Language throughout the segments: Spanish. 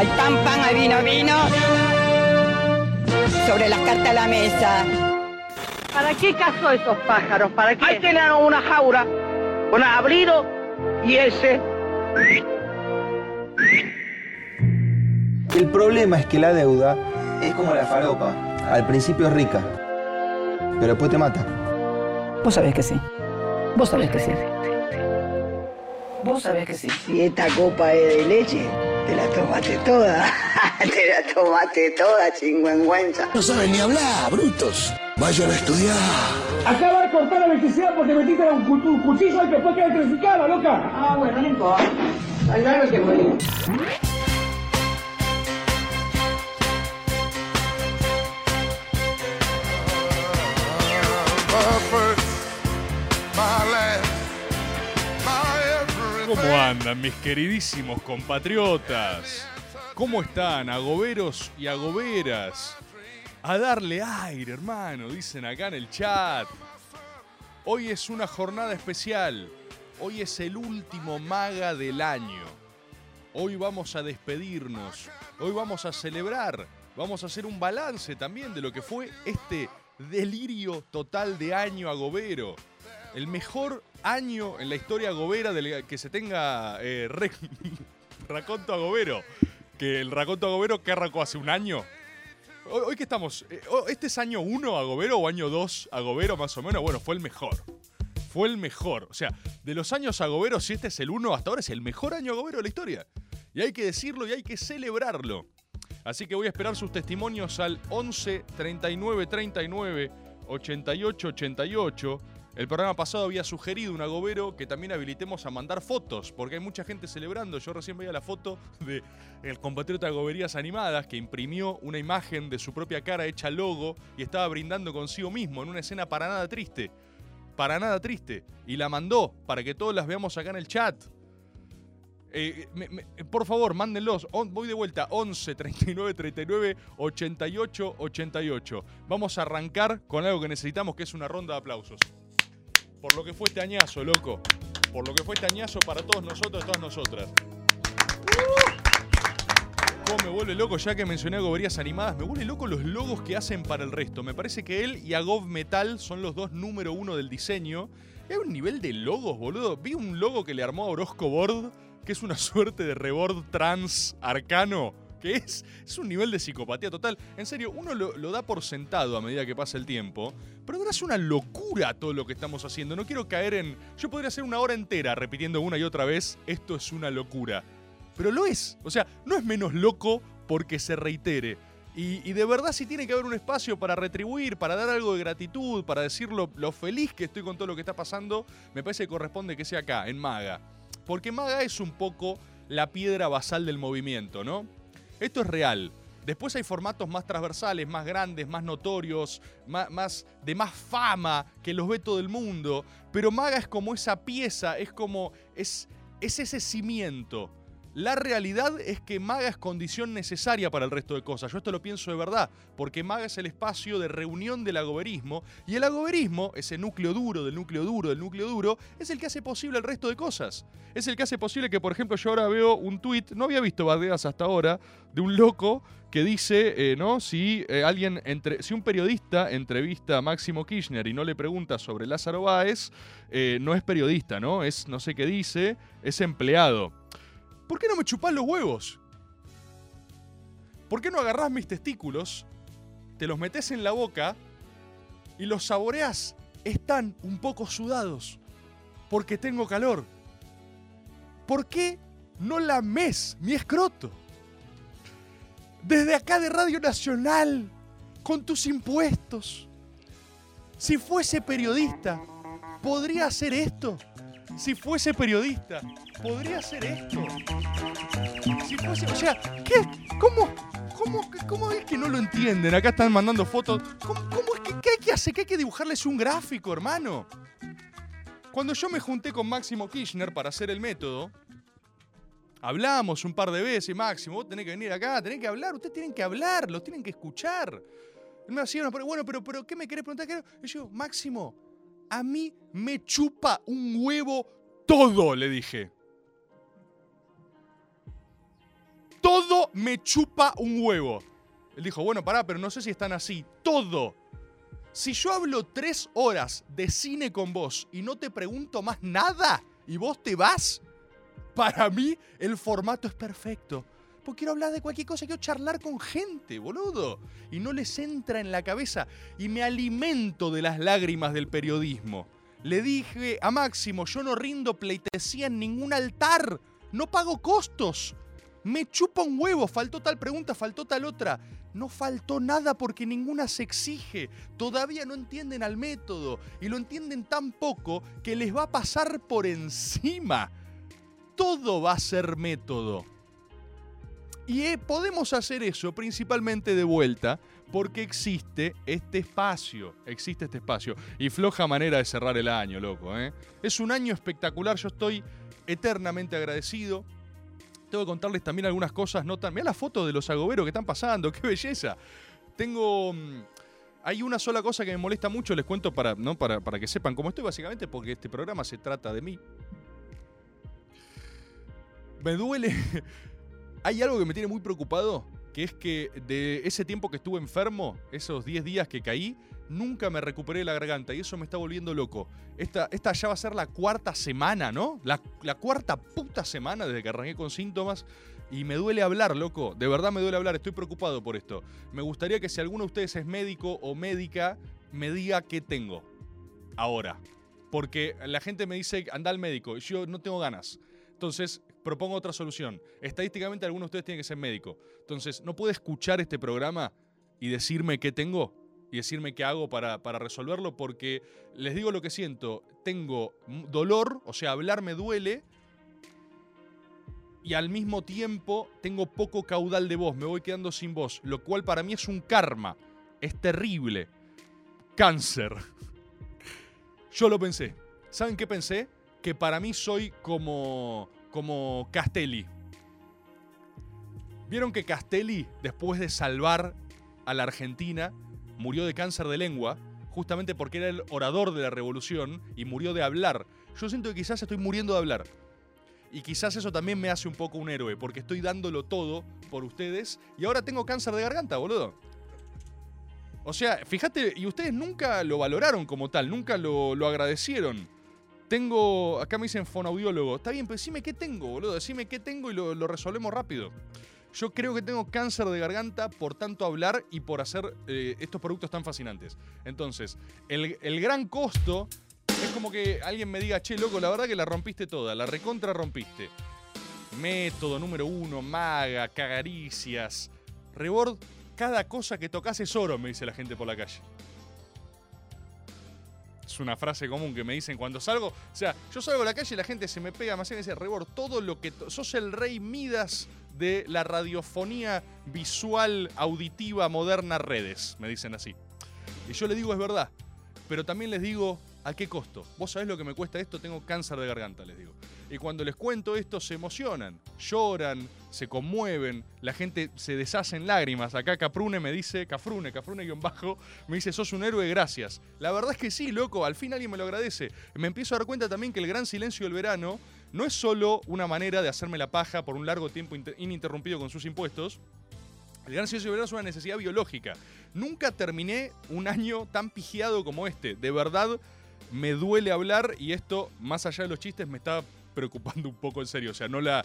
Hay pan, pan, hay vino, vino. Sobre las cartas a la mesa. ¿Para qué cazó esos pájaros? ¿Para qué? Ahí tienen una jaula con abrido y ese. El problema es que la deuda es como la falopa. Al principio es rica, pero después te mata. Vos sabés que sí. Vos sabés que sí. Vos sabés que sí. Si esta copa es de leche, te la tomaste toda. te la tomaste toda, chingüengüenza. No saben ni hablar, brutos. Vayan a estudiar. Acaba de cortar la electricidad porque metiste un, cu- un cuchillo y después queda electrificada, loca. Ah, bueno, no importa. Hay algo que morir. ¿Cómo andan mis queridísimos compatriotas? ¿Cómo están, agoberos y agoberas? A darle aire, hermano, dicen acá en el chat. Hoy es una jornada especial. Hoy es el último maga del año. Hoy vamos a despedirnos. Hoy vamos a celebrar. Vamos a hacer un balance también de lo que fue este delirio total de año agobero. El mejor año en la historia agobera del que se tenga eh, raconto agobero. Que el raconto agobero que arrancó hace un año. Hoy, que estamos, eh, oh, ¿este es año 1 agobero o año 2 agobero más o menos? Bueno, fue el mejor. Fue el mejor. O sea, de los años agoberos, si este es el 1 hasta ahora, es el mejor año agobero de la historia. Y hay que decirlo y hay que celebrarlo. Así que voy a esperar sus testimonios al 11 39 39 88 88. El programa pasado había sugerido un agobero que también habilitemos a mandar fotos, porque hay mucha gente celebrando. Yo recién veía la foto de el compatriota Agoberías Animadas que imprimió una imagen de su propia cara hecha logo y estaba brindando consigo mismo en una escena para nada triste. Para nada triste. Y la mandó para que todos las veamos acá en el chat. Eh, por favor, mándenlos. Voy de vuelta. 11 39 39 88 88. Vamos a arrancar con algo que necesitamos, que es una ronda de aplausos. Por lo que fue este añazo, loco. Por lo que fue este añazo para todos nosotros todas nosotras. ¿Cómo me vuelve loco? Ya que mencioné a Goberías Animadas, me vuelve loco los logos que hacen para el resto. Me parece que él y Agov Metal son los dos número uno del diseño. Hay un nivel de logos, boludo. Vi un logo que le armó a Orozco Board, que es una suerte de reboard trans arcano. Que es, es un nivel de psicopatía total. En serio, uno lo, lo da por sentado a medida que pasa el tiempo. Pero ahora es una locura todo lo que estamos haciendo. No quiero caer en. Yo podría hacer una hora entera repitiendo una y otra vez: esto es una locura. Pero lo es. O sea, no es menos loco porque se reitere. Y, de verdad si tiene que haber un espacio para retribuir, para dar algo de gratitud, para decir lo, lo feliz que estoy con todo lo que está pasando, me parece que corresponde que sea acá, en Maga. Porque Maga es un poco la piedra basal del movimiento, ¿no? Esto es real. Después hay formatos más transversales, más grandes, más notorios, más, de más fama, que los ve todo el mundo. Pero Maga es como esa pieza, es como. es ese cimiento. La realidad es que Maga es condición necesaria para el resto de cosas. Yo esto lo pienso de verdad, porque Maga es el espacio de reunión del agoberismo, y el agoberismo, ese núcleo duro del núcleo duro del núcleo duro, es el que hace posible el resto de cosas. Es el que hace posible que, por ejemplo, yo ahora veo un tuit, no había visto bardeas hasta ahora, de un loco que dice, eh, ¿no? Si eh, alguien si un periodista entrevista a Máximo Kirchner y no le pregunta sobre Lázaro Báez, eh, no es periodista, ¿no? Es no sé qué dice, es empleado. ¿Por qué no me chupás los huevos? ¿Por qué no agarrás mis testículos, te los metes en la boca y los saboreás? Están un poco sudados porque tengo calor. ¿Por qué no lames mi escroto? Desde acá de Radio Nacional, con tus impuestos. Si fuese periodista, ¿podría hacer esto? Si fuese periodista, ¿podría hacer esto? O sea, ¿qué? ¿Cómo? ¿Cómo, es que no lo entienden? Acá están mandando fotos. ¿Cómo, es que qué hay que hacer? ¿Qué hay que dibujarles un gráfico, hermano? Cuando yo me junté con Máximo Kirchner para hacer el método, hablamos un par de veces, Máximo, vos tenés que venir acá, tenés que hablar, ustedes tienen que hablar, los tienen que escuchar. Él me hacía una pre- bueno, pero, pero, ¿qué me querés preguntar? Y yo, Máximo, a mí me chupa un huevo todo, le dije. Todo me chupa un huevo. Él dijo, bueno, pará, pero no sé si están así. Todo. Si yo hablo tres horas de cine con vos y no te pregunto más nada y vos te vas, para mí el formato es perfecto. Quiero hablar de cualquier cosa, quiero charlar con gente, boludo. Y no les entra en la cabeza. Y me alimento de las lágrimas del periodismo. Le dije a Máximo, yo no rindo pleitesía en ningún altar. No pago costos. Me chupa un huevo, faltó tal pregunta, faltó tal otra. No faltó nada porque ninguna se exige. Todavía no entienden al método y lo entienden tan poco que les va a pasar por encima. Todo va a ser método. Y eh, podemos hacer eso principalmente de vuelta porque existe este espacio, existe este espacio. Y floja manera de cerrar el año, loco. ¿eh? Es un año espectacular, yo estoy eternamente agradecido. Tengo que contarles también algunas cosas no tan... Mira la foto de los agoberos que están pasando, qué belleza. Tengo... mm, Hay una sola cosa que me molesta mucho, les cuento para, ¿no? para, para que sepan cómo estoy, básicamente porque este programa se trata de mí. Me duele... Hay algo que me tiene muy preocupado, que es que de ese tiempo que estuve enfermo, esos 10 días que caí, nunca me recuperé la garganta y eso me está volviendo loco. Esta, esta ya va a ser la cuarta semana, ¿no? La, la cuarta puta semana desde que arranqué con síntomas y me duele hablar, loco. De verdad me duele hablar, estoy preocupado por esto. Me gustaría que si alguno de ustedes es médico o médica, me diga qué tengo. Ahora. Porque la gente me dice, anda al médico, y yo no tengo ganas. Entonces, propongo otra solución. Estadísticamente, alguno de ustedes tiene que ser médico. Entonces, ¿no puede escuchar este programa y decirme qué tengo? Y decirme qué hago para, para resolverlo, porque les digo lo que siento. Tengo dolor, o sea, hablar me duele, y al mismo tiempo tengo poco caudal de voz, me voy quedando sin voz, lo cual para mí es un karma. Es terrible. Cáncer. Yo lo pensé. ¿Saben qué pensé? Que para mí soy como como Castelli. ¿Vieron que Castelli, después de salvar a la Argentina, murió de cáncer de lengua? Justamente porque era el orador de la revolución y murió de hablar. Yo siento que quizás estoy muriendo de hablar. Y quizás eso también me hace un poco un héroe, porque estoy dándolo todo por ustedes y ahora tengo cáncer de garganta, boludo. O sea, fíjate, y ustedes nunca lo valoraron como tal, nunca lo, lo agradecieron. Tengo, acá me dicen fonoaudiólogo. Está bien, pero decime qué tengo, boludo. Decime qué tengo y lo, lo resolvemos rápido. Yo creo que tengo cáncer de garganta por tanto hablar y por hacer eh, estos productos tan fascinantes. Entonces, el, el gran costo es como que alguien me diga, che, loco, la verdad que la rompiste toda, la recontra rompiste. Método número uno, maga, cagaricias. Rebord, cada cosa que tocas es oro, me dice la gente por la calle. Es una frase común que me dicen cuando salgo. O sea, yo salgo a la calle y la gente se me pega más me dice, Rebord, todo lo que... Sos el rey Midas de la radiofonía visual, auditiva, moderna, redes, me dicen así. Y yo le digo, es verdad. Pero también les digo, ¿a qué costo? Vos sabés lo que me cuesta esto, tengo cáncer de garganta, les digo. Y cuando les cuento esto, se emocionan, lloran, se conmueven, la gente se deshace en lágrimas. Acá Caprune me dice, Cafrune, Cafrune guion bajo, me dice, sos un héroe, gracias. La verdad es que sí, loco, al fin alguien me lo agradece. Me empiezo a dar cuenta también que el gran silencio del verano no es solo una manera de hacerme la paja por un largo tiempo inter- ininterrumpido con sus impuestos, el gran silencio del verano es una necesidad biológica. Nunca terminé un año tan pigiado como este. De verdad, me duele hablar y esto, más allá de los chistes, me está preocupando un poco en serio. O sea, no la.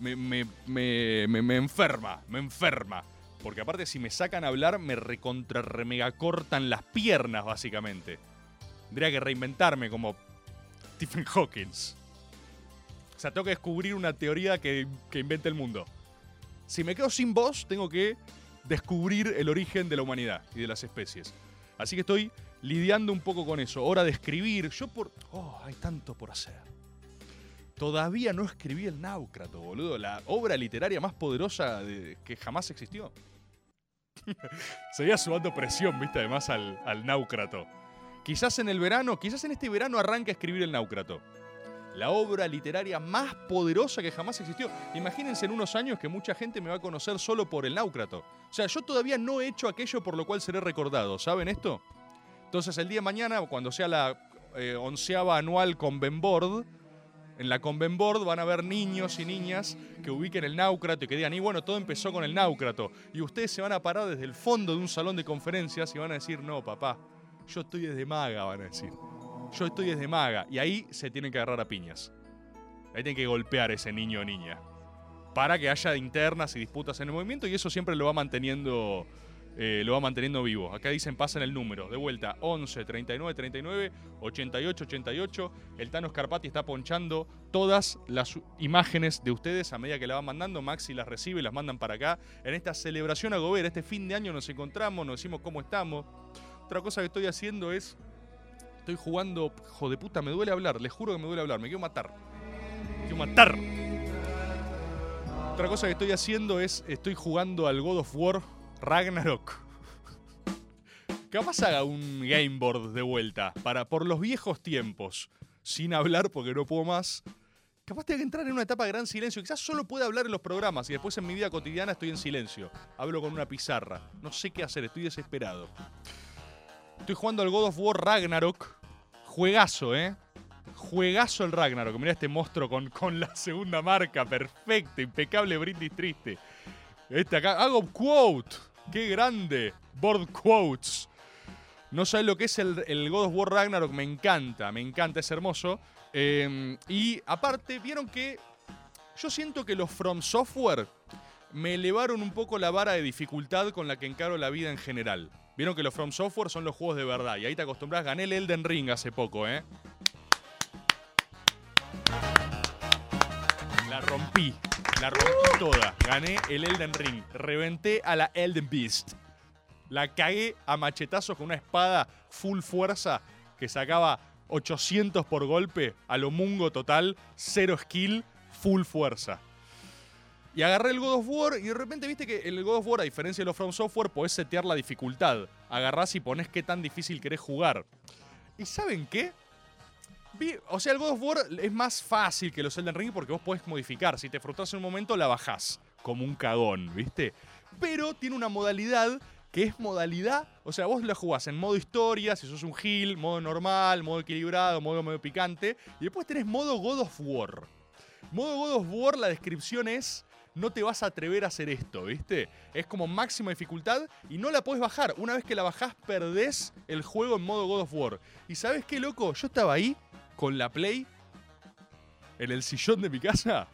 Me, me, me, me- enferma, me enferma. Porque aparte, si me sacan a hablar, me recontra remega cortan las piernas, básicamente. Tendría que reinventarme como Stephen Hawking. O sea, tengo que descubrir una teoría que, que invente el mundo. Si me quedo sin voz, tengo que descubrir el origen de la humanidad y de las especies. Así que estoy lidiando un poco con eso. Hora de escribir. Yo por... Oh, hay tanto por hacer. Todavía no escribí el Náucrato, boludo. La obra literaria más poderosa de- que jamás existió. Seguía sumando presión, viste, además al, al Náucrato. Quizás en el verano, quizás en este verano arranque a escribir el Náucrato. La obra literaria más poderosa que jamás existió. Imagínense en unos años que mucha gente me va a conocer solo por el Náucrato. O sea, yo todavía no he hecho aquello por lo cual seré recordado. ¿Saben esto? Entonces el día de mañana, cuando sea la eh, onceava anual con Benboard, En la Conven Board van a haber niños y niñas que ubiquen el náucrato y que digan, y bueno, todo empezó con el náucrato. Y ustedes se van a parar desde el fondo de un salón de conferencias y van a decir, no, papá, yo estoy desde maga, van a decir. Yo estoy desde maga. Y ahí se tienen que agarrar a piñas. Ahí tienen que golpear a ese niño o niña. Para que haya internas y disputas en el movimiento y eso siempre lo va manteniendo eh, lo va manteniendo vivo. Acá dicen pasen el número. De vuelta, 11 39 39 88 88. El Tano Scarpati está ponchando todas las imágenes de ustedes a medida que la van mandando. Maxi las recibe las mandan para acá. En esta celebración a este fin de año nos encontramos, nos decimos cómo estamos. Otra cosa que estoy haciendo es. Estoy jugando. Hijo de puta, me duele hablar. Les juro que me duele hablar. Me quiero matar. Me quiero matar. Otra cosa que estoy haciendo es. Estoy jugando al God of War Ragnarok. Capaz haga un game board de vuelta para por los viejos tiempos, sin hablar porque no puedo más. Capaz tenga que entrar en una etapa de gran silencio. Quizás solo pueda hablar en los programas y después en mi vida cotidiana estoy en silencio. Hablo con una pizarra. No sé qué hacer, estoy desesperado. Estoy jugando al God of War Ragnarok. Juegazo, ¿eh? Juegazo el Ragnarok. Mira este monstruo con, con la segunda marca. Perfecto, impecable brindis triste. Este acá, hago quote. Qué grande. Board quotes. No sabes lo que es el, God of War Ragnarok. Me encanta, me encanta, es hermoso. Eh, y aparte, vieron que yo siento que los From Software me elevaron un poco la vara de dificultad con la que encaro la vida en general. Vieron que los From Software son los juegos de verdad. Y ahí te acostumbras. Gané el Elden Ring hace poco, ¿eh? La rompí. La rompí toda. Gané el Elden Ring. Reventé a la Elden Beast. La cagué a machetazos con una espada full fuerza que sacaba 800 por golpe a lo mungo total, cero skill, full fuerza. Y agarré el God of War y de repente viste que el God of War, a diferencia de los From Software, podés setear la dificultad. Agarrás y ponés qué tan difícil querés jugar. ¿Y saben qué? O sea, el God of War es más fácil que los Elden Ring porque vos podés modificar. Si te frustras en un momento, la bajás. Como un cagón, ¿viste? Pero tiene una modalidad que es modalidad. O sea, vos la jugás en modo historia, si sos un heal, modo normal, modo equilibrado, modo medio picante. Y después tenés modo God of War. Modo God of War, la descripción es. No te vas a atrever a hacer esto, ¿viste? Es como máxima dificultad y no la podés bajar. Una vez que la bajás, perdés el juego en modo God of War. ¿Y sabes qué, loco? Yo estaba ahí con la Play en el sillón de mi casa,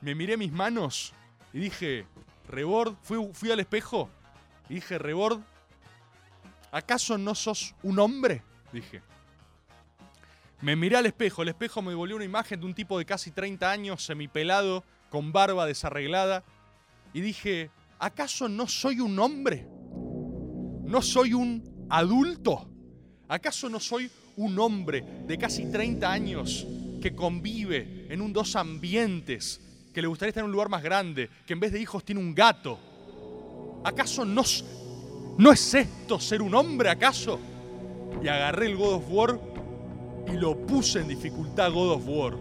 me miré mis manos y dije, Rebord, fui, fui al espejo y dije, Rebord, ¿acaso no sos un hombre? Dije. Me miré al espejo, el espejo me volvió una imagen de un tipo de casi 30 años, semipelado, con barba desarreglada, y dije, ¿acaso no soy un hombre? ¿No soy un adulto? ¿Acaso no soy un hombre de casi 30 años que convive en un dos ambientes, que le gustaría estar en un lugar más grande, que en vez de hijos tiene un gato. ¿Acaso no, no es esto ser un hombre, acaso? Y agarré el God of War y lo puse en dificultad God of War.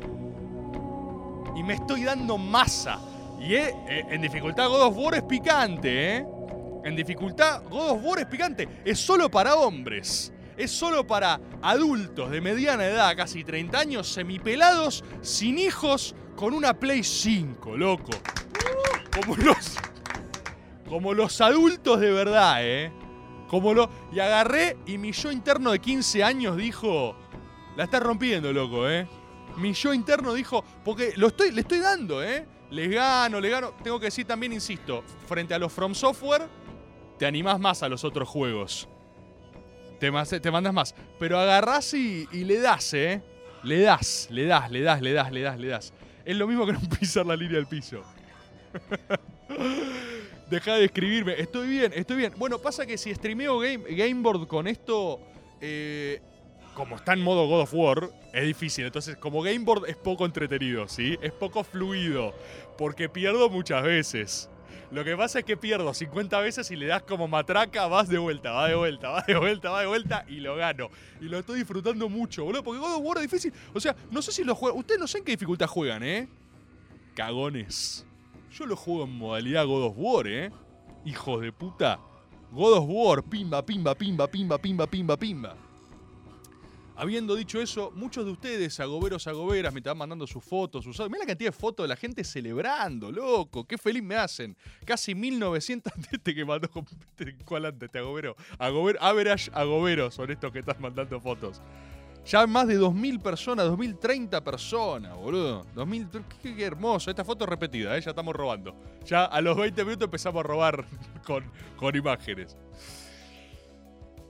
Y me estoy dando masa. Y eh, eh, en dificultad God of War es picante, ¿eh? En dificultad God of War es picante. Es solo para hombres es solo para adultos de mediana edad, casi 30 años, semipelados, sin hijos, con una Play 5, loco. Como los. Como los adultos de verdad, ¿eh? Como lo. Y agarré y mi yo interno de 15 años dijo. La está rompiendo, loco, ¿eh? Mi yo interno dijo. Porque lo estoy, le estoy dando, ¿eh? Les gano, les gano. Tengo que decir también, insisto, frente a los From Software, te animás más a los otros juegos te, mandas más. Pero agarrás y, le das, ¿eh? Le das, le das, le das, le das, le das, le das. Es lo mismo que no pisar la línea del piso. Deja de escribirme. Estoy bien, estoy bien. Bueno, pasa que si streameo game, Gameboard con esto, eh, como está en modo God of War, es difícil. Entonces, como Gameboard es poco entretenido, ¿sí? Es poco fluido. Porque pierdo muchas veces. Lo que pasa es que pierdo 50 veces y le das como matraca, vas de vuelta, va de vuelta, va de vuelta, va de vuelta y lo gano. Y lo estoy disfrutando mucho, boludo, porque God of War es difícil. O sea, no sé si lo juegan. Ustedes no sé en qué dificultad juegan, ¿eh? Cagones. Yo lo juego en modalidad God of War, ¿eh? Hijos de puta. God of War, pimba, pimba, pimba, pimba, pimba, pimba, pimba. Habiendo dicho eso, muchos de ustedes, agoberos, agoberas, me estaban mandando sus fotos, sus... Mira la cantidad de fotos de la gente celebrando, loco. Qué feliz me hacen. Casi 1900 este que mandó... ¿Cuál antes? Este agobero. Agober, average agoberos son estos que están mandando fotos. Ya más de 2.000 personas, 2.030 personas, boludo. 2000, qué, qué hermoso. Esta foto es repetida, ¿eh? ya estamos robando. Ya a los 20 minutos empezamos a robar con, con imágenes.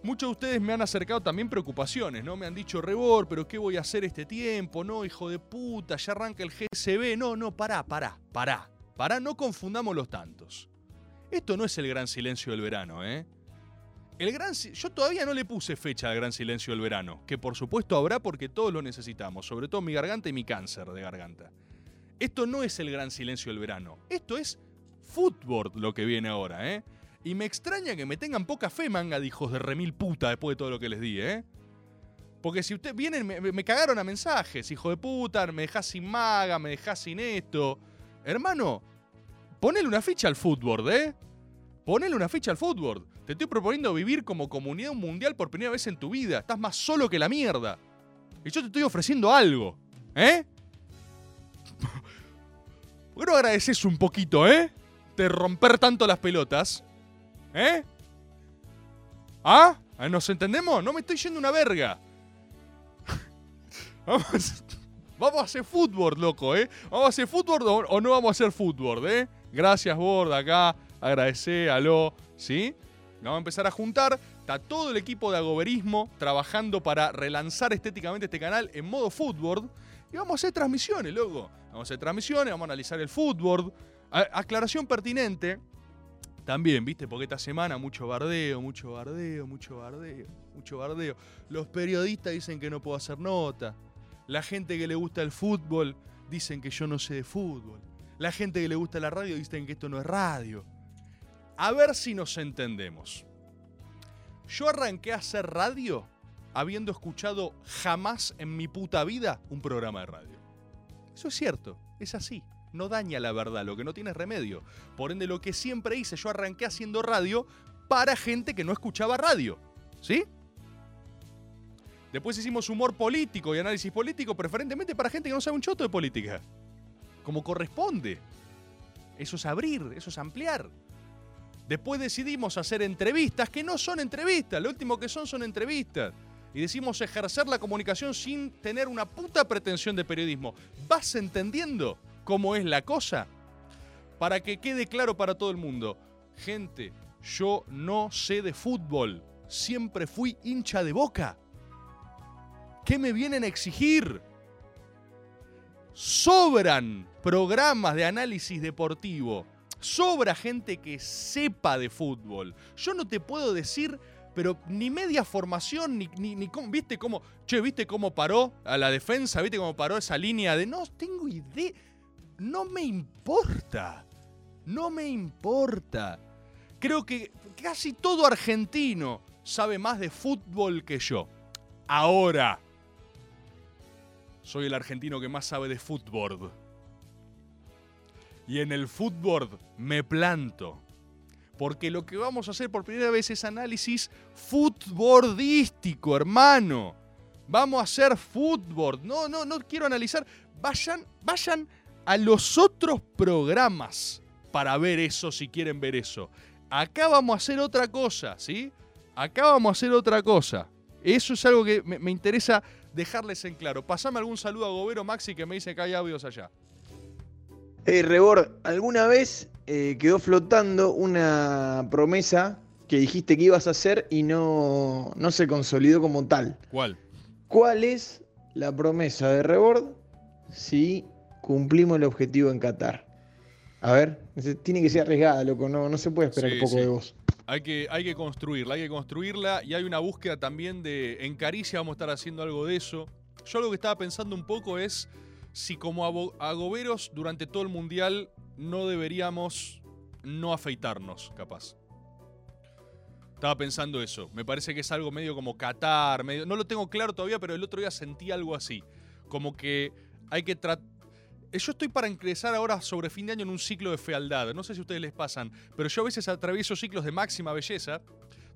Muchos de ustedes me han acercado también preocupaciones, ¿no? Me han dicho, Rebor, pero ¿qué voy a hacer este tiempo? No, hijo de puta, ya arranca el GSB. No, no, pará, pará, pará. Pará, no confundamos los tantos. Esto no es el gran silencio del verano, ¿eh? El gran, yo todavía no le puse fecha al gran silencio del verano, que por supuesto habrá porque todos lo necesitamos, sobre todo mi garganta y mi cáncer de garganta. Esto no es el gran silencio del verano, esto es fútbol lo que viene ahora, ¿eh? Y me extraña que me tengan poca fe, manga de hijos de remil puta, después de todo lo que les di, ¿eh? Porque si ustedes vienen, me, cagaron a mensajes, hijo de puta, me dejás sin maga, me dejás sin esto. Hermano, ponele una ficha al fútbol, ¿eh? Ponele una ficha al fútbol. Te estoy proponiendo vivir como comunidad mundial por primera vez en tu vida. Estás más solo que la mierda. Y yo te estoy ofreciendo algo. ¿Eh? ¿Por qué no agradeces un poquito, eh? De romper tanto las pelotas. ¿Eh? ¿Ah? ¿Nos entendemos? No me estoy yendo una verga. Vamos, vamos a hacer fútbol, loco, ¿eh? ¿Vamos a hacer fútbol o, no vamos a hacer fútbol, eh? Gracias, Bord, acá. Agradecer, aló, ¿sí? Vamos a empezar a juntar. Está todo el equipo de agoberismo trabajando para relanzar estéticamente este canal en modo fútbol. Y vamos a hacer transmisiones, loco. Vamos a hacer transmisiones, vamos a analizar el fútbol. Aclaración pertinente. También, viste, porque esta semana mucho bardeo, mucho bardeo, mucho bardeo, mucho bardeo. Los periodistas dicen que no puedo hacer nota. La gente que le gusta el fútbol dicen que yo no sé de fútbol. La gente que le gusta la radio dicen que esto no es radio. A ver si nos entendemos. Yo arranqué a hacer radio habiendo escuchado jamás en mi puta vida un programa de radio. Eso es cierto, es así. No daña la verdad, lo que no tiene es remedio. Por ende, lo que siempre hice, yo arranqué haciendo radio para gente que no escuchaba radio. ¿Sí? Después hicimos humor político y análisis político, preferentemente para gente que no sabe un choto de política. Como corresponde. Eso es abrir, eso es ampliar. Después decidimos hacer entrevistas que no son entrevistas, lo último que son son entrevistas. Y decimos ejercer la comunicación sin tener una puta pretensión de periodismo. ¿Vas entendiendo cómo es la cosa? Para que quede claro para todo el mundo. Gente, yo no sé de fútbol. Siempre fui hincha de boca. ¿Qué me vienen a exigir? Sobran programas de análisis deportivo. Sobra gente que sepa de fútbol. Yo no te puedo decir, pero ni media formación, ni, ni, ni cómo- ¿viste cómo? Che, ¿viste cómo paró a la defensa? ¿Viste cómo paró esa línea de. No tengo idea. No me importa. No me importa. Creo que casi todo argentino sabe más de fútbol que yo. Ahora. Soy el argentino que más sabe de fútbol. Y en el fútbol me planto. Porque lo que vamos a hacer por primera vez es análisis futbolístico, hermano. Vamos a hacer fútbol. No, no, no quiero analizar. Vayan, vayan a los otros programas para ver eso si quieren ver eso. Acá vamos a hacer otra cosa, ¿sí? Acá vamos a hacer otra cosa. Eso es algo que me, me interesa dejarles en claro. Pasame algún saludo a Gobero Maxi que me dice que hay audios allá. Hey, Rebor, ¿alguna vez eh, quedó flotando una promesa que dijiste que ibas a hacer y no, no se consolidó como tal? ¿Cuál? ¿Cuál es la promesa de Rebord si cumplimos el objetivo en Qatar? A ver, tiene que ser arriesgada, loco, no, no se puede esperar Sí, poco sí. de vos. Hay que, hay que construirla, hay que construirla y hay una búsqueda también de. En Caricia vamos a estar haciendo algo de eso. Yo lo que estaba pensando un poco es si, como agoberos, durante todo el mundial no deberíamos no afeitarnos, capaz. Estaba pensando eso. Me parece que es algo medio como Qatar, medio, no lo tengo claro todavía, pero el otro día sentí algo así. Como que hay que tratar. Yo estoy para ingresar ahora sobre fin de año en un ciclo de fealdad. No sé si a ustedes les pasan, pero yo a veces atravieso ciclos de máxima belleza,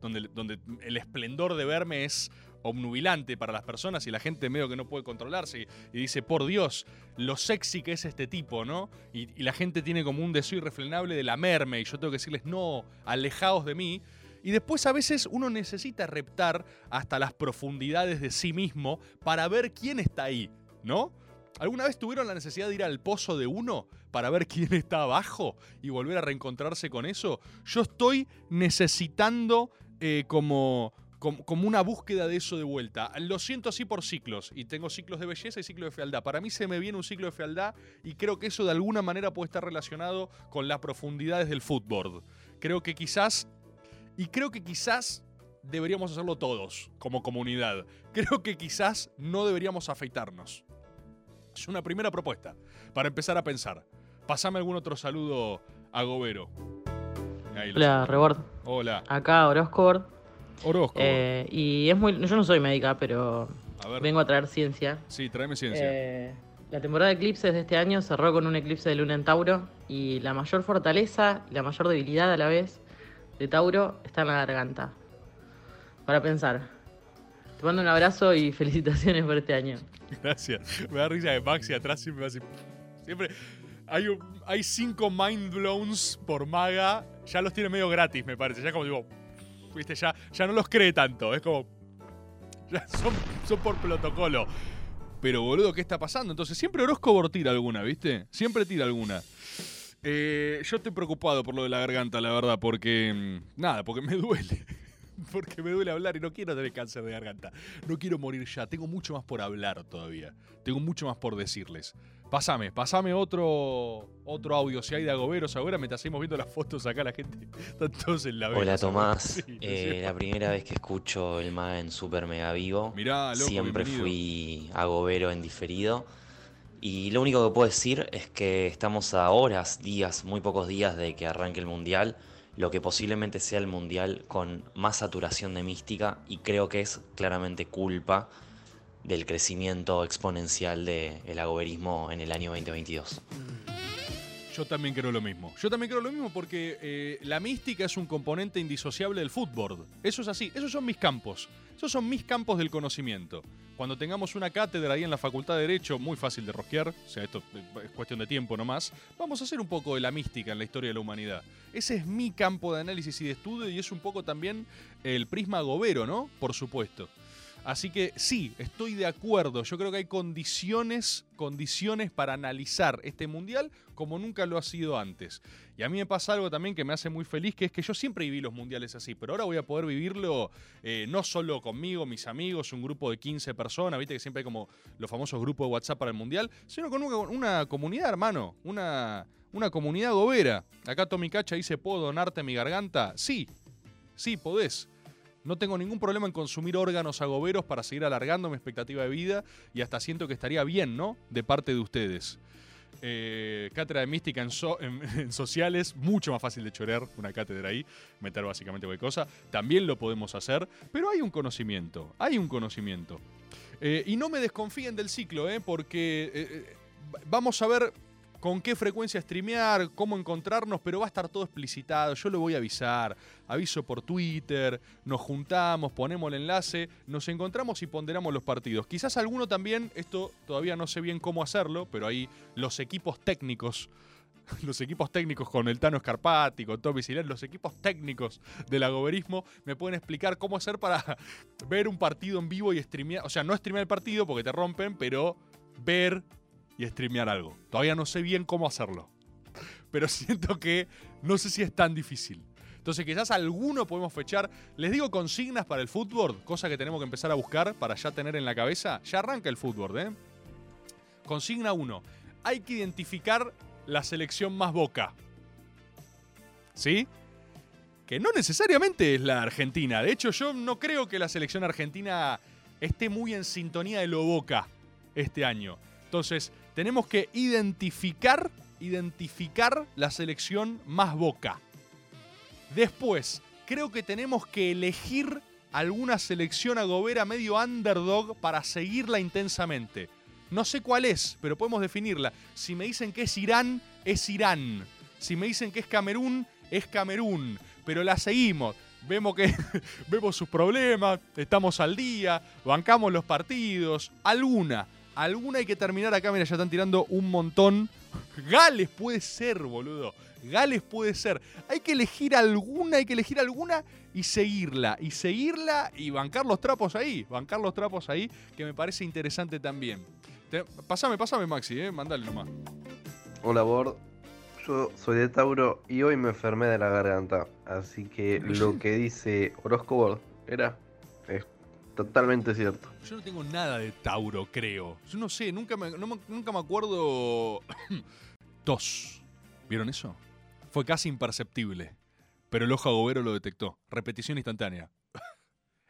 donde, el esplendor de verme es obnubilante para las personas y la gente medio que no puede controlarse y, dice, por Dios, lo sexy que es este tipo, ¿no? Y, y la gente tiene como un deseo irrefrenable de lamerme y yo tengo que decirles, no, alejaos de mí. Y después a veces uno necesita reptar hasta las profundidades de sí mismo para ver quién está ahí, ¿no? ¿Alguna vez tuvieron la necesidad de ir al pozo de uno para ver quién está abajo y volver a reencontrarse con eso? Yo estoy necesitando eh, como, como, como una búsqueda de eso de vuelta. Lo siento así por ciclos, y tengo ciclos de belleza y ciclos de fealdad. Para mí se me viene un ciclo de fealdad y creo que eso de alguna manera puede estar relacionado con las profundidades del fútbol. Creo que quizás, y creo que quizás deberíamos hacerlo todos como comunidad. Creo que quizás no deberíamos afeitarnos. Es una primera propuesta para empezar a pensar. Pasame algún otro saludo a Gobero. Hola. Rebord. Hola. Acá Orozco. Orozco. Eh, y es muy. Yo no soy médica, pero A ver. vengo a traer ciencia. Sí, tráeme ciencia. Eh, la temporada de eclipses de este año cerró con un eclipse de luna en Tauro. Y la mayor fortaleza y la mayor debilidad a la vez de Tauro está en la garganta. Para pensar. Te mando un abrazo y felicitaciones por este año. Gracias. Me da risa de Maxi atrás siempre me hace. Siempre. Hay, hay cinco mind blowns por maga. Ya los tiene medio gratis, me parece. Ya como digo. Viste, ya, ya no los cree tanto. Es como. Ya son, son por protocolo. Pero boludo, ¿qué está pasando? Entonces, siempre Orozco tira alguna, ¿viste? Siempre tira alguna. Eh, yo estoy preocupado por lo de la garganta, la verdad, porque. mm, Nada, porque me duele. Porque me duele hablar y no quiero tener cáncer de garganta. No quiero morir ya. Tengo mucho más por hablar todavía. Tengo mucho más por decirles. Pásame, pasame otro, otro audio. Si hay de agoberos ahora, mientras seguimos viendo las fotos acá, la gente. Están todos en la Hola vela, Tomás, Sí, Eh, la primera vez que escucho el MAG en Super Mega Vivo. Mirá, loco, Siempre bienvenido. fui agobero en diferido. Y lo único que puedo decir es que estamos a horas, días, muy pocos días de que arranque el Mundial. Lo que posiblemente sea el Mundial con más saturación de mística. Y creo que es claramente culpa del crecimiento exponencial del agoberismo en el año 2022. Yo también creo lo mismo. Yo también creo lo mismo porque eh, la mística es un componente indisociable del fútbol. Eso es así. Esos son mis campos. Esos son mis campos del conocimiento. Cuando tengamos una cátedra ahí en la Facultad de Derecho, muy fácil de rosquear, o sea, esto es cuestión de tiempo nomás, vamos a hacer un poco de la mística en la historia de la humanidad. Ese es mi campo de análisis y de estudio y es un poco también el prisma gobero, ¿no? Por supuesto. Así que sí, estoy de acuerdo. Yo creo que hay condiciones, condiciones para analizar este mundial como nunca lo ha sido antes. Y a mí me pasa algo también que me hace muy feliz, que es que yo siempre viví los mundiales así, pero ahora voy a poder vivirlo eh, no solo conmigo, mis amigos, un grupo de 15 personas, viste que siempre hay como los famosos grupos de WhatsApp para el mundial, sino con una, comunidad, hermano, una, una comunidad gobera. Acá Tommy Cacha dice, ¿puedo donarte mi garganta? Sí, sí, podés. No tengo ningún problema en consumir órganos agoberos para seguir alargando mi expectativa de vida y hasta siento que estaría bien, ¿no? De parte de ustedes. Eh, cátedra de mística en, so- en- en sociales, mucho más fácil de chorear una cátedra ahí, meter básicamente cualquier cosa. También lo podemos hacer, pero hay un conocimiento, hay un conocimiento. Eh, y no me desconfíen del ciclo, ¿eh? porque eh, eh, vamos a ver con qué frecuencia streamear, cómo encontrarnos, pero va a estar todo explicitado. Yo lo voy a avisar. Aviso por Twitter, nos juntamos, ponemos el enlace, nos encontramos y ponderamos los partidos. Quizás alguno también, esto todavía no sé bien cómo hacerlo, pero ahí los equipos técnicos. Los equipos técnicos con el Tano Scarpati, con Tommy los equipos técnicos del agoberismo me pueden explicar cómo hacer para ver un partido en vivo y streamear. O sea, no streamear el partido porque te rompen, pero ver y streamear algo. Todavía no sé bien cómo hacerlo. Pero siento que no sé si es tan difícil. Entonces quizás alguno podemos fechar. Les digo consignas para el fútbol, cosa que tenemos que empezar a buscar para ya tener en la cabeza. Ya arranca el fútbol, ¿eh? Consigna 1. Hay que identificar la selección más boca. ¿Sí? Que no necesariamente es la Argentina. De hecho, yo no creo que la selección argentina esté muy en sintonía de lo boca este año. Entonces, tenemos que identificar, identificar la selección más boca. Después, creo que tenemos que elegir alguna selección agobera medio underdog para seguirla intensamente. No sé cuál es, pero podemos definirla. Si me dicen que es Irán, es Irán. Si me dicen que es Camerún, es Camerún. Pero la seguimos. vemos que vemos sus problemas, estamos al día, bancamos los partidos, alguna, alguna hay que terminar acá, mira, ya están tirando un montón. Gales puede ser, boludo. Gales puede ser. Hay que elegir alguna, hay que elegir alguna y seguirla. Y seguirla y bancar los trapos ahí. Bancar los trapos ahí, que me parece interesante también. Te- pasame, pasame, Maxi, eh. Mandale nomás. Hola, Bord. Yo soy de Tauro y hoy me enfermé de la garganta. Así que lo que dice Orozco era es totalmente cierto. Yo no tengo nada de Tauro, creo. Yo no sé, nunca me, nunca me acuerdo. Tos. ¿Vieron eso? Fue casi imperceptible. Pero el ojo agobero lo detectó. Repetición instantánea.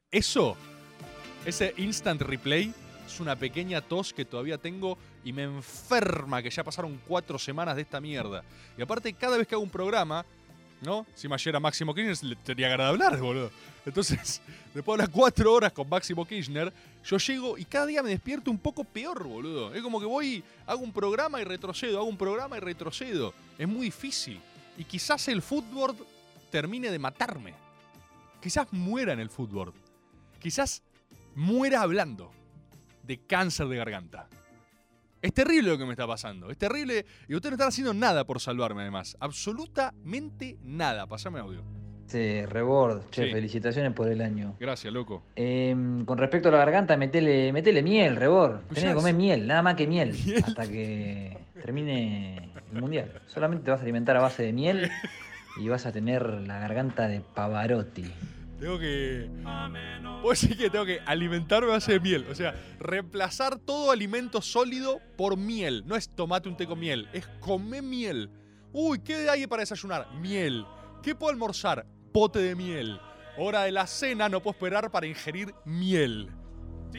Eso, ese instant replay, es una pequeña tos que todavía tengo y me enferma que ya pasaron cuatro semanas de esta mierda. Y aparte, cada vez que hago un programa, ¿no? Si me ayer a Máximo Kirchner, le tenía ganas de hablar, boludo. Entonces, después de las cuatro horas con Máximo Kirchner, yo llego y cada día me despierto un poco peor, boludo. Es como que voy, hago un programa y retrocedo, hago un programa y retrocedo. Es muy difícil. Y quizás el fútbol termine de matarme. Quizás muera en el fútbol. Quizás muera hablando de cáncer de garganta. Es terrible lo que me está pasando. Es terrible. Y ustedes no están haciendo nada por salvarme, además. Absolutamente nada. Pasame audio. Sí, Rebord, che, Sí. felicitaciones por el año. Gracias, loco. Em, con respecto a la garganta, metele, metele miel, Rebord. Pues Tenés que comer miel, nada más que miel, hasta que termine el mundial. Solamente te vas a alimentar a base de miel y vas a tener la garganta de Pavarotti. Tengo que. Puedo decir que tengo que alimentarme a base de miel. O sea, reemplazar todo alimento sólido por miel. No es tomate un té con miel, es comer miel. Uy, ¿qué hay para desayunar? Miel. ¿Qué puedo almorzar? Pote de miel. Hora de la cena, no puedo esperar para ingerir miel.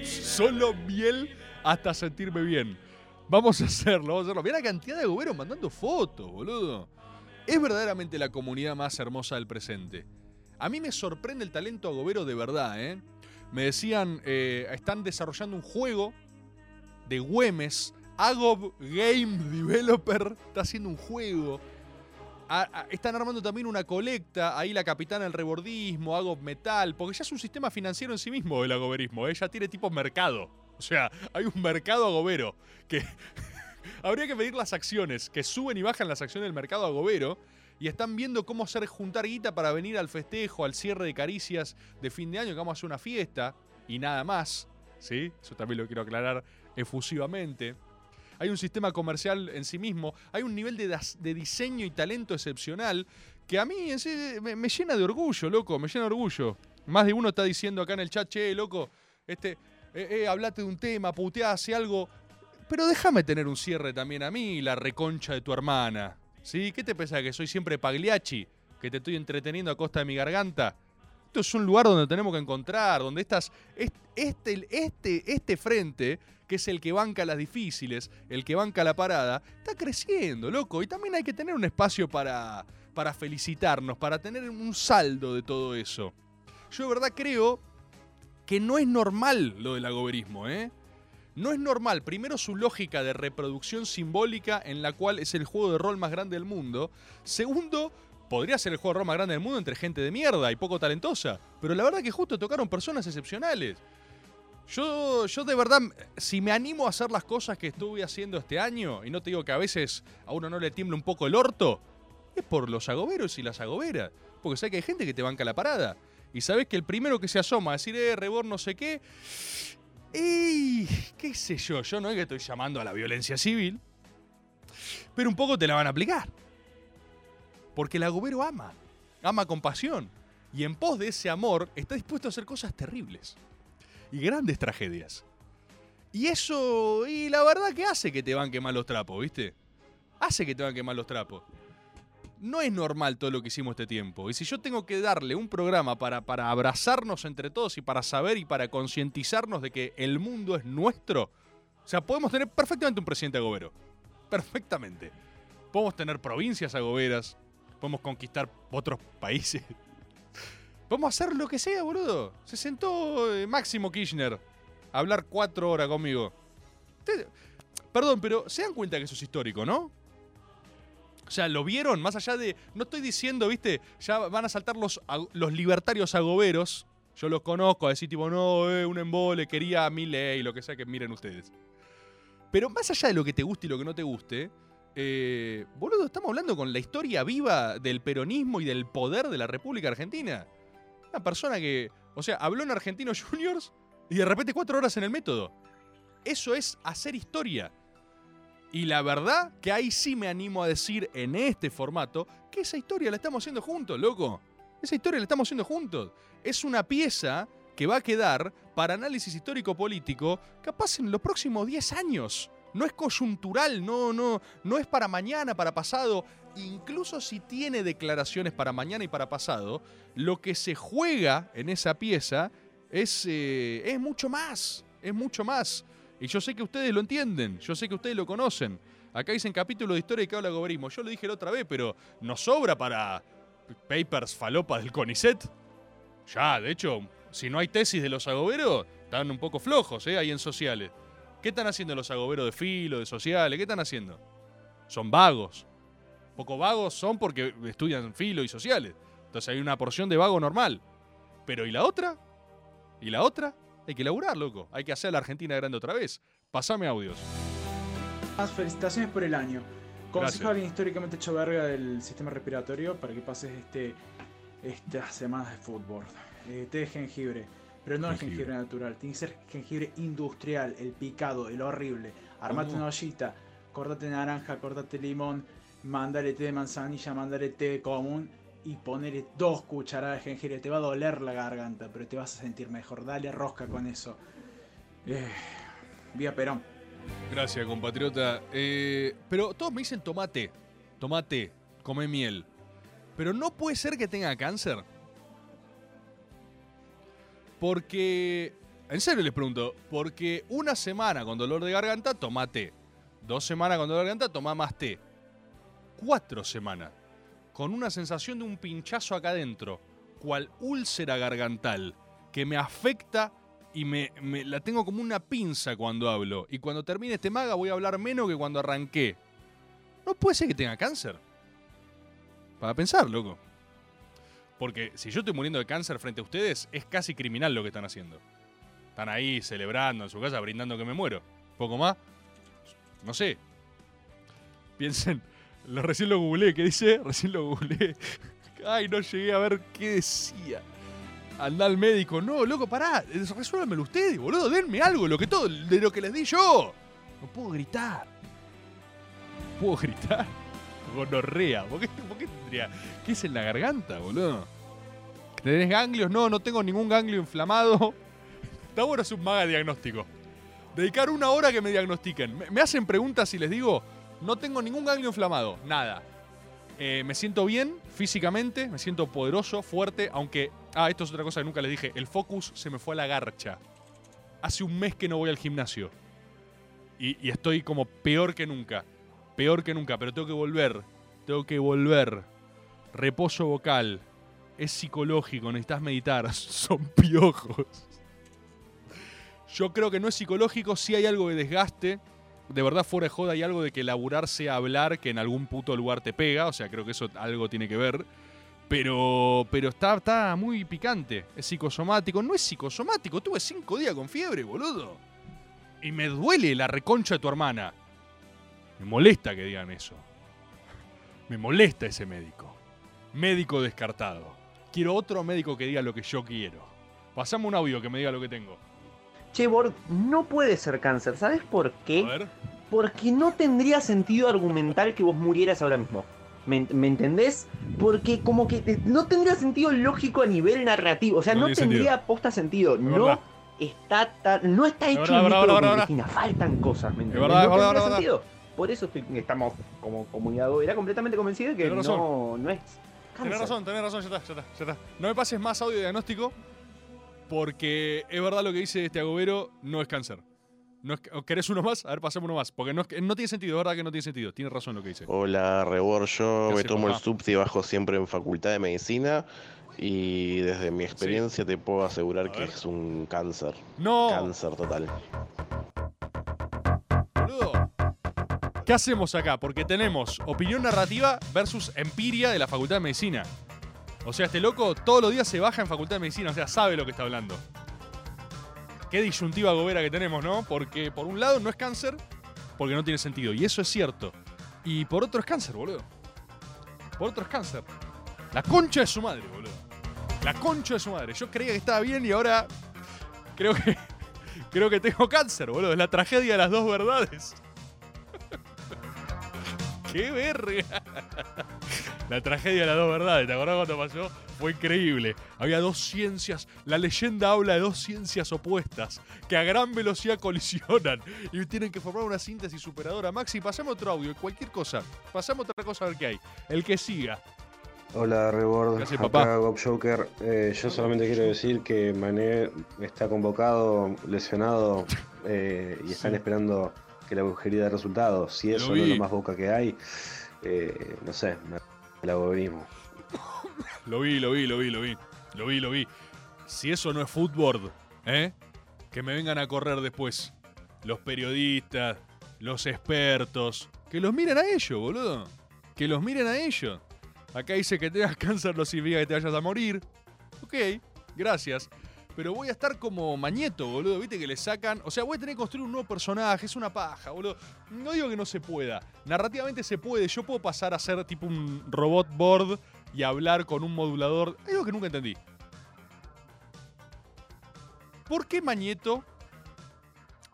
Solo miel hasta sentirme bien. Vamos a hacerlo, vamos a hacerlo. Mira la cantidad de goberos mandando fotos, boludo. Es verdaderamente la comunidad más hermosa del presente. A mí me sorprende el talento agobero de verdad, ¿eh? Me decían, eh, están desarrollando un juego de Güemes. Agob Game Developer está haciendo un juego. Están armando también una colecta. Ahí la capitana del rebordismo, Agob Metal. Porque ya es un sistema financiero en sí mismo el agoberismo. ¿eh? Ya tiene tipo mercado. O sea, hay un mercado agobero. Que habría que medir las acciones. Que suben y bajan las acciones del mercado agobero y están viendo cómo hacer juntar guita para venir al festejo, al cierre de caricias de fin de año, que vamos a hacer una fiesta y nada más. ¿Sí? Eso también lo quiero aclarar efusivamente. Hay un sistema comercial en sí mismo, hay un nivel de, diseño y talento excepcional que a mí me llena de orgullo, loco, me llena de orgullo. Más de uno está diciendo acá en el chat, che, loco, este, eh, eh, hablate de un tema, puteá, hace algo. Pero déjame tener un cierre también a mí, la reconcha de tu hermana. ¿Sí? ¿Qué te pensás que soy siempre Pagliacci? ¿Que te estoy entreteniendo a costa de mi garganta? Esto es un lugar donde tenemos que encontrar, donde estas, est- este, este, este frente, que es el que banca las difíciles, el que banca la parada, está creciendo, loco. Y también hay que tener un espacio para, para felicitarnos, para tener un saldo de todo eso. Yo de verdad creo que no es normal lo del agoberismo, ¿eh? No es normal, primero su lógica de reproducción simbólica en la cual es el juego de rol más grande del mundo. Segundo, podría ser el juego de rol más grande del mundo entre gente de mierda y poco talentosa. Pero la verdad que justo tocaron personas excepcionales. Yo, yo de verdad, si me animo a hacer las cosas que estuve haciendo este año, y no te digo que a veces a uno no le tiembla un poco el orto, es por los agoberos y las agoberas. Porque sé que hay gente que te banca la parada. Y sabes que el primero que se asoma a decir, eh, rebor no sé qué, y qué sé yo, yo no es que estoy llamando a la violencia civil, pero un poco te la van a aplicar. Porque el agobero ama, ama con pasión. Y en pos de ese amor está dispuesto a hacer cosas terribles. Y grandes tragedias. Y eso, y la verdad que hace que te banque mal los trapos, ¿viste? Hace que te banque mal los trapos. No es normal todo lo que hicimos este tiempo. Y si yo tengo que darle un programa para, para abrazarnos entre todos y para saber y para concientizarnos de que el mundo es nuestro, o sea, podemos tener perfectamente un presidente agobero. Perfectamente. Podemos tener provincias agoberas. Podemos conquistar otros países. Podemos hacer lo que sea, boludo. Se sentó eh, Máximo Kirchner a hablar cuatro horas conmigo. Perdón, pero se dan cuenta que eso es histórico, ¿no? O sea, ¿lo vieron? Más allá de. No estoy diciendo, viste, ya van a saltar los, los libertarios agoberos. Yo los conozco, a decir, tipo, no, eh, un embole, quería mi ley, lo que sea que miren ustedes. Pero más allá de lo que te guste y lo que no te guste, eh, boludo, estamos hablando con la historia viva del peronismo y del poder de la República Argentina. Una persona que, o sea, habló en Argentinos Juniors y de repente cuatro horas en el método. Eso es hacer historia. Y la verdad que ahí sí me animo a decir en este formato que esa historia la estamos haciendo juntos, loco. Esa historia la estamos haciendo juntos. Es una pieza que va a quedar para análisis histórico-político capaz en los próximos 10 años. No es coyuntural, no, no, no es para mañana, para pasado. Incluso si tiene declaraciones para mañana y para pasado, lo que se juega en esa pieza es, eh, es mucho más. Es mucho más. Y yo sé que ustedes lo entienden, yo sé que ustedes lo conocen. Acá dicen capítulo de historia y que habla goberismo. Yo lo dije la otra vez, pero nos sobra para papers falopa del CONICET. Ya, de hecho, si no hay tesis de los agoberos, están un poco flojos, ¿eh? Ahí en sociales. ¿Qué están haciendo los agoberos de filo, de sociales? ¿Qué están haciendo? Son vagos. Poco vagos son porque estudian filo y sociales. Entonces hay una porción de vago normal. Pero ¿y la otra? ¿Y la otra? Hay que laburar, loco. Hay que hacer a la Argentina grande otra vez. Pasame audios. Más felicitaciones por el año. Gracias. Concejal históricamente hecho verga del sistema respiratorio para que pases este estas semanas de fútbol. Eh, té de jengibre, pero no el Jengibre. jengibre natural, tiene que ser jengibre industrial, el picado, el horrible. Armate ¿Cómo? una ollita, cortate naranja, cortate limón, mandale té de manzanilla, mandale té común y ponele dos cucharadas de jengibre. Te va a doler la garganta, pero te vas a sentir mejor. Dale rosca con eso. Eh, vía Perón. Gracias, compatriota. Eh, pero todos me dicen tomate. Tomate. Come miel. Pero no puede ser que tenga cáncer. Porque. En serio les pregunto. Porque una semana con dolor de garganta, toma té. Dos semanas con dolor de garganta, toma más té. Cuatro semanas. Con una sensación de un pinchazo acá adentro. Cual úlcera gargantal. Que me afecta y me, me- la tengo como una pinza cuando hablo. Y cuando termine este maga voy a hablar menos que cuando arranqué. No puede ser que tenga cáncer. Para pensar, loco. Porque si yo estoy muriendo de cáncer frente a ustedes, es casi criminal lo que están haciendo. Están ahí celebrando en su casa, brindando que me muero. ¿Poco más? No sé. Piensen, lo, recién lo googleé, ¿qué dice? Recién lo googleé. Ay, no llegué a ver qué decía. Anda al médico. No, loco, pará. Resuélvamelo ustedes, boludo. Denme algo, lo que todo, de lo que les di yo. No puedo gritar. ¿Puedo gritar? Gonorrea. ¿Por qué, por qué tendría? ¿Qué es en la garganta, boludo? ¿Tenés ganglios? No, no tengo ningún ganglio inflamado. Está bueno es un maga diagnóstico. Dedicar una hora que me diagnostiquen. Me, me hacen preguntas y les digo, no tengo ningún ganglio inflamado. Nada. Eh, me siento bien físicamente, me siento poderoso, fuerte, aunque... Ah, esto es otra cosa que nunca les dije. El focus se me fue a la garcha. Hace un mes que no voy al gimnasio. Y, y estoy como peor que nunca. Peor que nunca, pero tengo que volver. Tengo que volver. Reposo vocal. Es psicológico, necesitas meditar. Son piojos. Yo creo que no es psicológico, si hay algo de desgaste. De verdad, fuera de joda, hay algo de que laburar sea hablar, que en algún puto lugar te pega. O sea, creo que eso algo tiene que ver. Pero, pero está, está muy picante. Es psicosomático. No es psicosomático. Tuve cinco días con fiebre, boludo. Y me duele la reconcha de tu hermana. Me molesta que digan eso. Me molesta ese médico. Médico descartado. Quiero otro médico que diga lo que yo quiero. Pasame un audio que me diga lo que tengo. Che, Borg, no puede ser cáncer. ¿Sabes por qué? A ver. Porque no tendría sentido argumental que vos murieras ahora mismo. ¿Me, me entendés? Porque como que te- no tendría sentido lógico a nivel narrativo. O sea, No tendría sentido. posta sentido. Es no verdad. está tan- no está hecho verdad. Cristina. Faltan cosas, ¿me entendés? verdad, no verdad, tendría verdad. sentido. Por eso estoy- estamos como comunidad era completamente convencido de que Tenés no, no es Tenés cáncer. razón, tenés razón, ya está, ya está, ya está. No me pases más audio diagnóstico porque es verdad lo que dice este agobero, no es cáncer. No es, ¿Querés uno más? A ver, pasemos uno más. Porque no, tiene sentido, es verdad que no tiene sentido. Tiene razón lo que dice. Hola, Rebor. Yo ¿Qué me tomo el subte y bajo siempre en Facultad de Medicina. Y desde mi experiencia te puedo asegurar que es un cáncer. No. Cáncer total. Boludo. ¿Qué hacemos acá? Porque tenemos opinión narrativa versus empiria de la Facultad de Medicina. O sea, este loco todos los días se baja en Facultad de Medicina, o sea, sabe lo que está hablando. Qué disyuntiva gobera que tenemos, ¿no? Porque por un lado no es cáncer, porque no tiene sentido. Y eso es cierto. Y por otro es cáncer, boludo. Por otro es cáncer. La concha de su madre, boludo. La concha de su madre. Yo creía que estaba bien y ahora creo que creo que tengo cáncer, boludo. Es la tragedia de las dos verdades. ¡Qué verga! La tragedia de las dos verdades, ¿te acordás cuando pasó? Fue increíble. Había dos ciencias, la leyenda habla de dos ciencias opuestas que a gran velocidad colisionan y tienen que formar una síntesis superadora. Maxi, pasamos otro audio, cualquier cosa. Pasamos otra cosa a ver qué hay. El que siga. Hola Rebord, Gracias, acá papá. Gob Joker. Eh, yo solamente quiero decir que Mané está convocado, lesionado eh, y están esperando que la brujería dé resultados. Si eso no es lo más boca que hay, eh, no sé, me el agoberismo. Lo vi, lo vi, lo vi, lo vi. Lo vi, lo vi. Si eso no es fútbol, ¿eh? Que me vengan a correr después. Los periodistas, los expertos. Que los miren a ellos, boludo. Que los miren a ellos. Acá dice que tengas cáncer no significa que te vayas a morir. Ok, gracias. Pero voy a estar como Mañeto, boludo. Viste que le sacan. O sea, voy a tener que construir un nuevo personaje. Es una paja, boludo. No digo que no se pueda. Narrativamente se puede. Yo puedo pasar a ser tipo un robot board y hablar con un modulador. Es algo que nunca entendí. ¿Por qué Mañeto,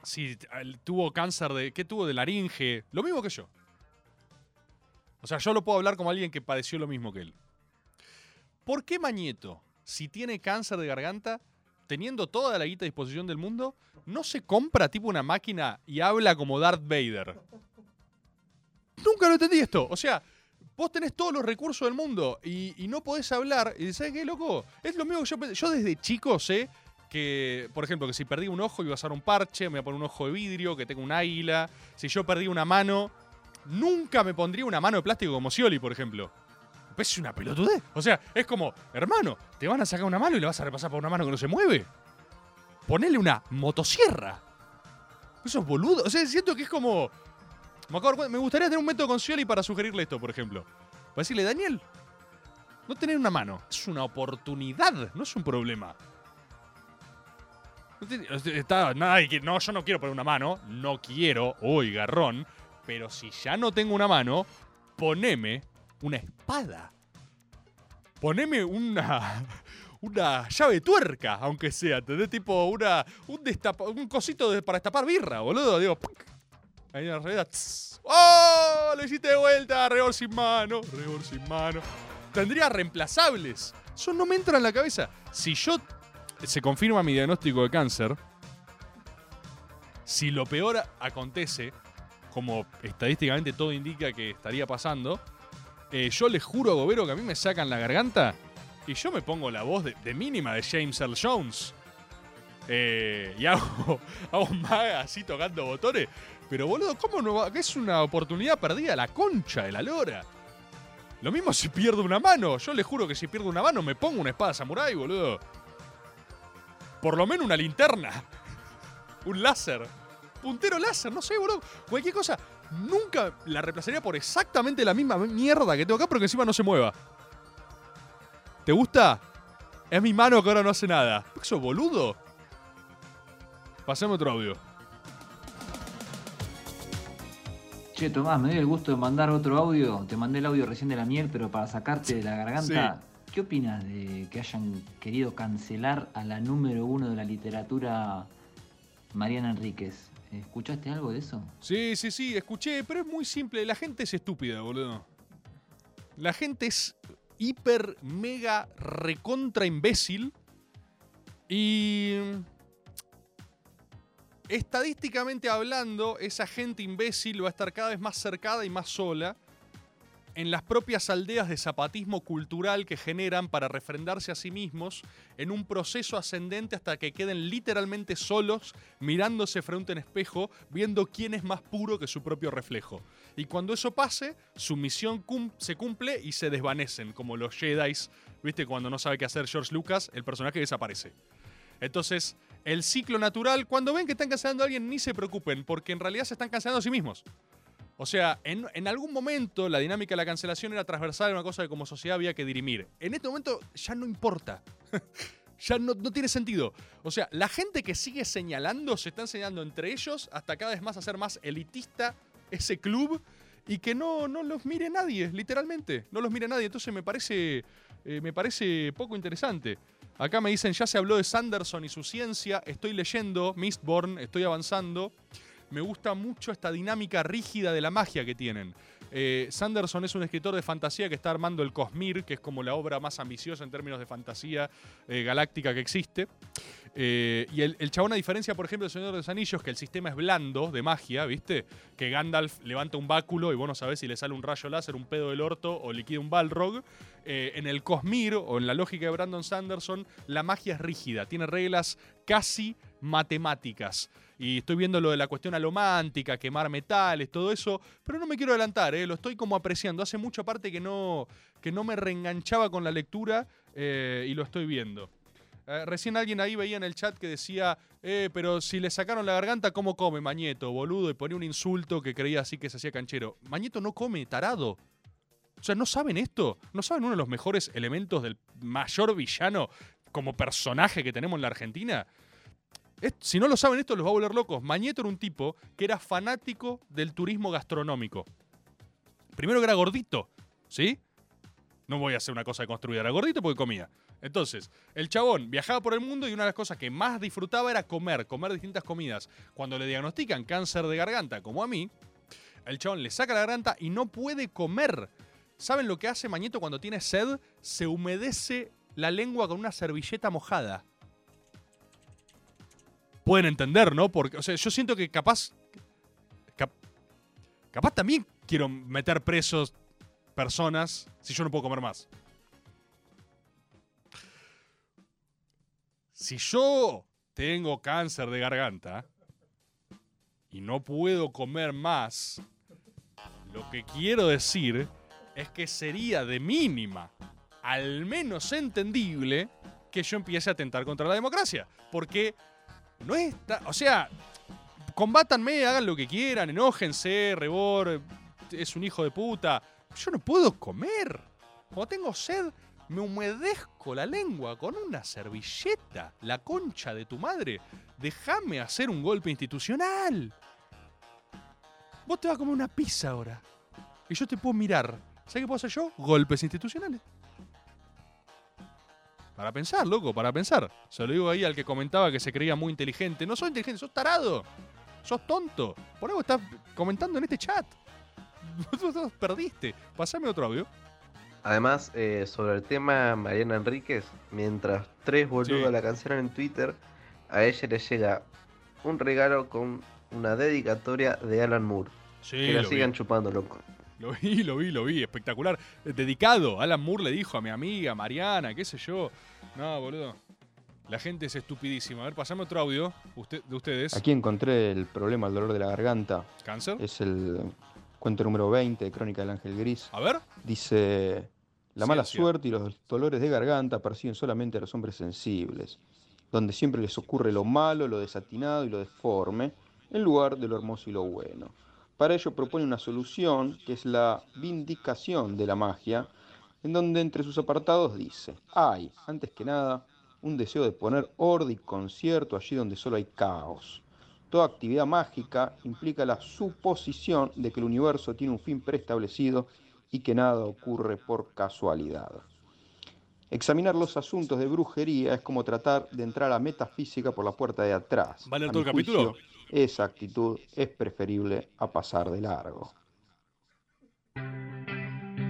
si tuvo cáncer de. ¿Qué tuvo de laringe? Lo mismo que yo. O sea, yo lo puedo hablar como alguien que padeció lo mismo que él. ¿Por qué Mañeto, si tiene cáncer de garganta, teniendo toda la guita a disposición del mundo, no se compra tipo una máquina y habla como Darth Vader? Nunca lo entendí esto. O sea, vos tenés todos los recursos del mundo y, no podés hablar. Y ¿sabes qué, loco? Es lo mismo que yo pensé. Yo desde chico sé que, por ejemplo, que si perdí un ojo iba a usar un parche, me voy a poner un ojo de vidrio, que tengo un águila. Si yo perdí una mano, nunca me pondría una mano de plástico como Scioli, por ejemplo. Es una pelotudez. O sea, es como, hermano, te van a sacar una mano y le vas a repasar por una mano que no se mueve. Ponele una motosierra. Eso es boludo. O sea, siento que es como. Me, gustaría tener un método con Scioli para sugerirle esto, por ejemplo. Para decirle, Daniel, no tener una mano es una oportunidad, no es un problema. No, yo no quiero poner una mano, no quiero, uy, garrón. Pero si ya no tengo una mano, poneme una espada. Poneme una. Una llave tuerca, aunque sea, ¿entendés? Tipo una. Un, destapa- un cosito para destapar birra, boludo. Digo, ahí en la realidad. tss. ¡Oh! Lo hiciste de vuelta, Rebor sin mano. Rebor sin mano. Tendría reemplazables. Eso no me entra en la cabeza. Si yo. Se confirma mi diagnóstico de cáncer. Si lo peor acontece, como estadísticamente todo indica que estaría pasando, eh, yo les juro a Gobero que a mí me sacan la garganta y yo me pongo la voz de, mínima de James Earl Jones. Eh, y hago, hago maga así tocando botones. Pero boludo, ¿cómo no va? Es una oportunidad perdida, la concha de la lora. Lo mismo si pierdo una mano. Yo les juro que si pierdo una mano me pongo una espada samurai, boludo. Por lo menos una linterna. Un láser. Puntero láser, no sé, boludo. Cualquier cosa. Nunca la reemplazaría por exactamente la misma mierda que tengo acá, pero que encima no se mueva. ¿Te gusta? Es mi mano que ahora no hace nada. ¿Eso boludo? Pasemos otro audio. Che, Tomás, me doy el gusto de mandar otro audio. Te mandé el audio recién de la miel, pero para sacarte de la garganta. ¿Qué opinas de que hayan querido cancelar a la número uno de la literatura, Mariana Enríquez? ¿Escuchaste algo de eso? Sí, sí, sí, escuché, pero es muy simple. La gente es estúpida, boludo. La gente es hiper, mega, recontra imbécil. Y. Estadísticamente hablando, esa gente imbécil va a estar cada vez más cercada y más sola en las propias aldeas de zapatismo cultural que generan para refrendarse a sí mismos en un proceso ascendente hasta que queden literalmente solos mirándose frente a espejo viendo quién es más puro que su propio reflejo. Y cuando eso pase, su misión se cumple y se desvanecen, como los Jedi, ¿viste? Cuando no sabe qué hacer George Lucas, el personaje desaparece. Entonces, el ciclo natural, cuando ven que están cancelando a alguien, ni se preocupen, porque en realidad se están cancelando a sí mismos. O sea, en, algún momento la dinámica de la cancelación era transversal, era una cosa que como sociedad había que dirimir. En este momento ya no importa. ya no, tiene sentido. O sea, la gente que sigue señalando se están señalando entre ellos hasta cada vez más hacer más elitista ese club y que no, no los mire nadie, literalmente. No los mire nadie. Entonces me parece, eh, me parece poco interesante. Acá me dicen, ya se habló de Sanderson y su ciencia. Estoy leyendo Mistborn, estoy avanzando. Me gusta mucho esta dinámica rígida de la magia que tienen. Eh, Sanderson es un escritor de fantasía que está armando el Cosmir, que es como la obra más ambiciosa en términos de fantasía eh, galáctica que existe. Eh, y el, chabón, a diferencia, por ejemplo, del Señor de los Anillos, que el sistema es blando de magia, ¿viste? Que Gandalf levanta un báculo y vos no sabés si le sale un rayo láser, un pedo del orto o liquida un Balrog. En el Cosmir, o en la lógica de Brandon Sanderson, la magia es rígida, tiene reglas casi matemáticas. Y estoy viendo lo de la cuestión alomántica, quemar metales, todo eso, pero no me quiero adelantar, ¿eh? lo estoy como apreciando. Hace mucha parte que no, que no me reenganchaba con la lectura eh, y lo estoy viendo. Eh, recién alguien ahí veía en el chat que decía, eh, pero si le sacaron la garganta, ¿cómo come Mañeto, boludo? Y ponía un insulto que creía así que se hacía canchero. Mañeto no come, tarado. O sea, ¿no saben esto? ¿No saben uno de los mejores elementos del mayor villano como personaje que tenemos en la Argentina? Si no lo saben esto, los va a volver locos. Mañeto era un tipo que era fanático del turismo gastronómico. Primero que era gordito, ¿sí? No voy a hacer una cosa de construida, era gordito porque comía. Entonces, el chabón viajaba por el mundo y una de las cosas que más disfrutaba era comer, comer distintas comidas. Cuando le diagnostican cáncer de garganta, como a mí, el chabón le saca la garganta y no puede comer. ¿Saben lo que hace Mañeto cuando tiene sed? Se humedece la lengua con una servilleta mojada. Pueden entender, ¿no? Porque, o sea, yo siento que capaz. cap- capaz también quiero meter presos personas si yo no puedo comer más. Si yo tengo cáncer de garganta y no puedo comer más, lo que quiero decir es que sería de mínima, al menos entendible, que yo empiece a atentar contra la democracia. Porque no está. O sea, combátanme, hagan lo que quieran, enójense, Rebor es un hijo de puta. Yo no puedo comer. Cuando tengo sed, me humedezco la lengua con una servilleta. La concha de tu madre. Déjame hacer un golpe institucional. Vos te vas a comer una pizza ahora. Y yo te puedo mirar. ¿Sabes qué puedo hacer yo? Golpes institucionales. Para pensar, loco, para pensar. Se lo digo ahí al que comentaba que se creía muy inteligente. No sos inteligente, sos tarado. Sos tonto. Por algo estás comentando en este chat. Vos perdiste. Pasame otro audio. Además, eh, sobre el tema Mariana Enríquez, mientras tres boludos Sí. la cancelan en Twitter, a ella le llega un regalo con una dedicatoria de Alan Moore. Sí, que la sigan vi. chupando, loco. Lo vi, lo vi, lo vi. Espectacular. Dedicado. Alan Moore le dijo a mi amiga, Mariana, qué sé yo. No, boludo. La gente es estupidísima. A ver, pasame otro audio usted, de ustedes. Aquí encontré el problema del dolor de la garganta. ¿Cáncer? Es el cuento número 20 de Crónica del Ángel Gris. A ver. Dice, la mala Ciencia. suerte y los dolores de garganta persiguen solamente a los hombres sensibles, donde siempre les ocurre lo malo, lo desatinado y lo deforme, en lugar de lo hermoso y lo bueno. Para ello propone una solución que es la vindicación de la magia, en donde entre sus apartados dice, hay, antes que nada, un deseo de poner orden y concierto allí donde solo hay caos. Toda actividad mágica implica la suposición de que el universo tiene un fin preestablecido y que nada ocurre por casualidad. Examinar los asuntos de brujería es como tratar de entrar a la metafísica por la puerta de atrás. ¿Va a todo el capítulo? juicio, esa actitud es preferible a pasar de largo.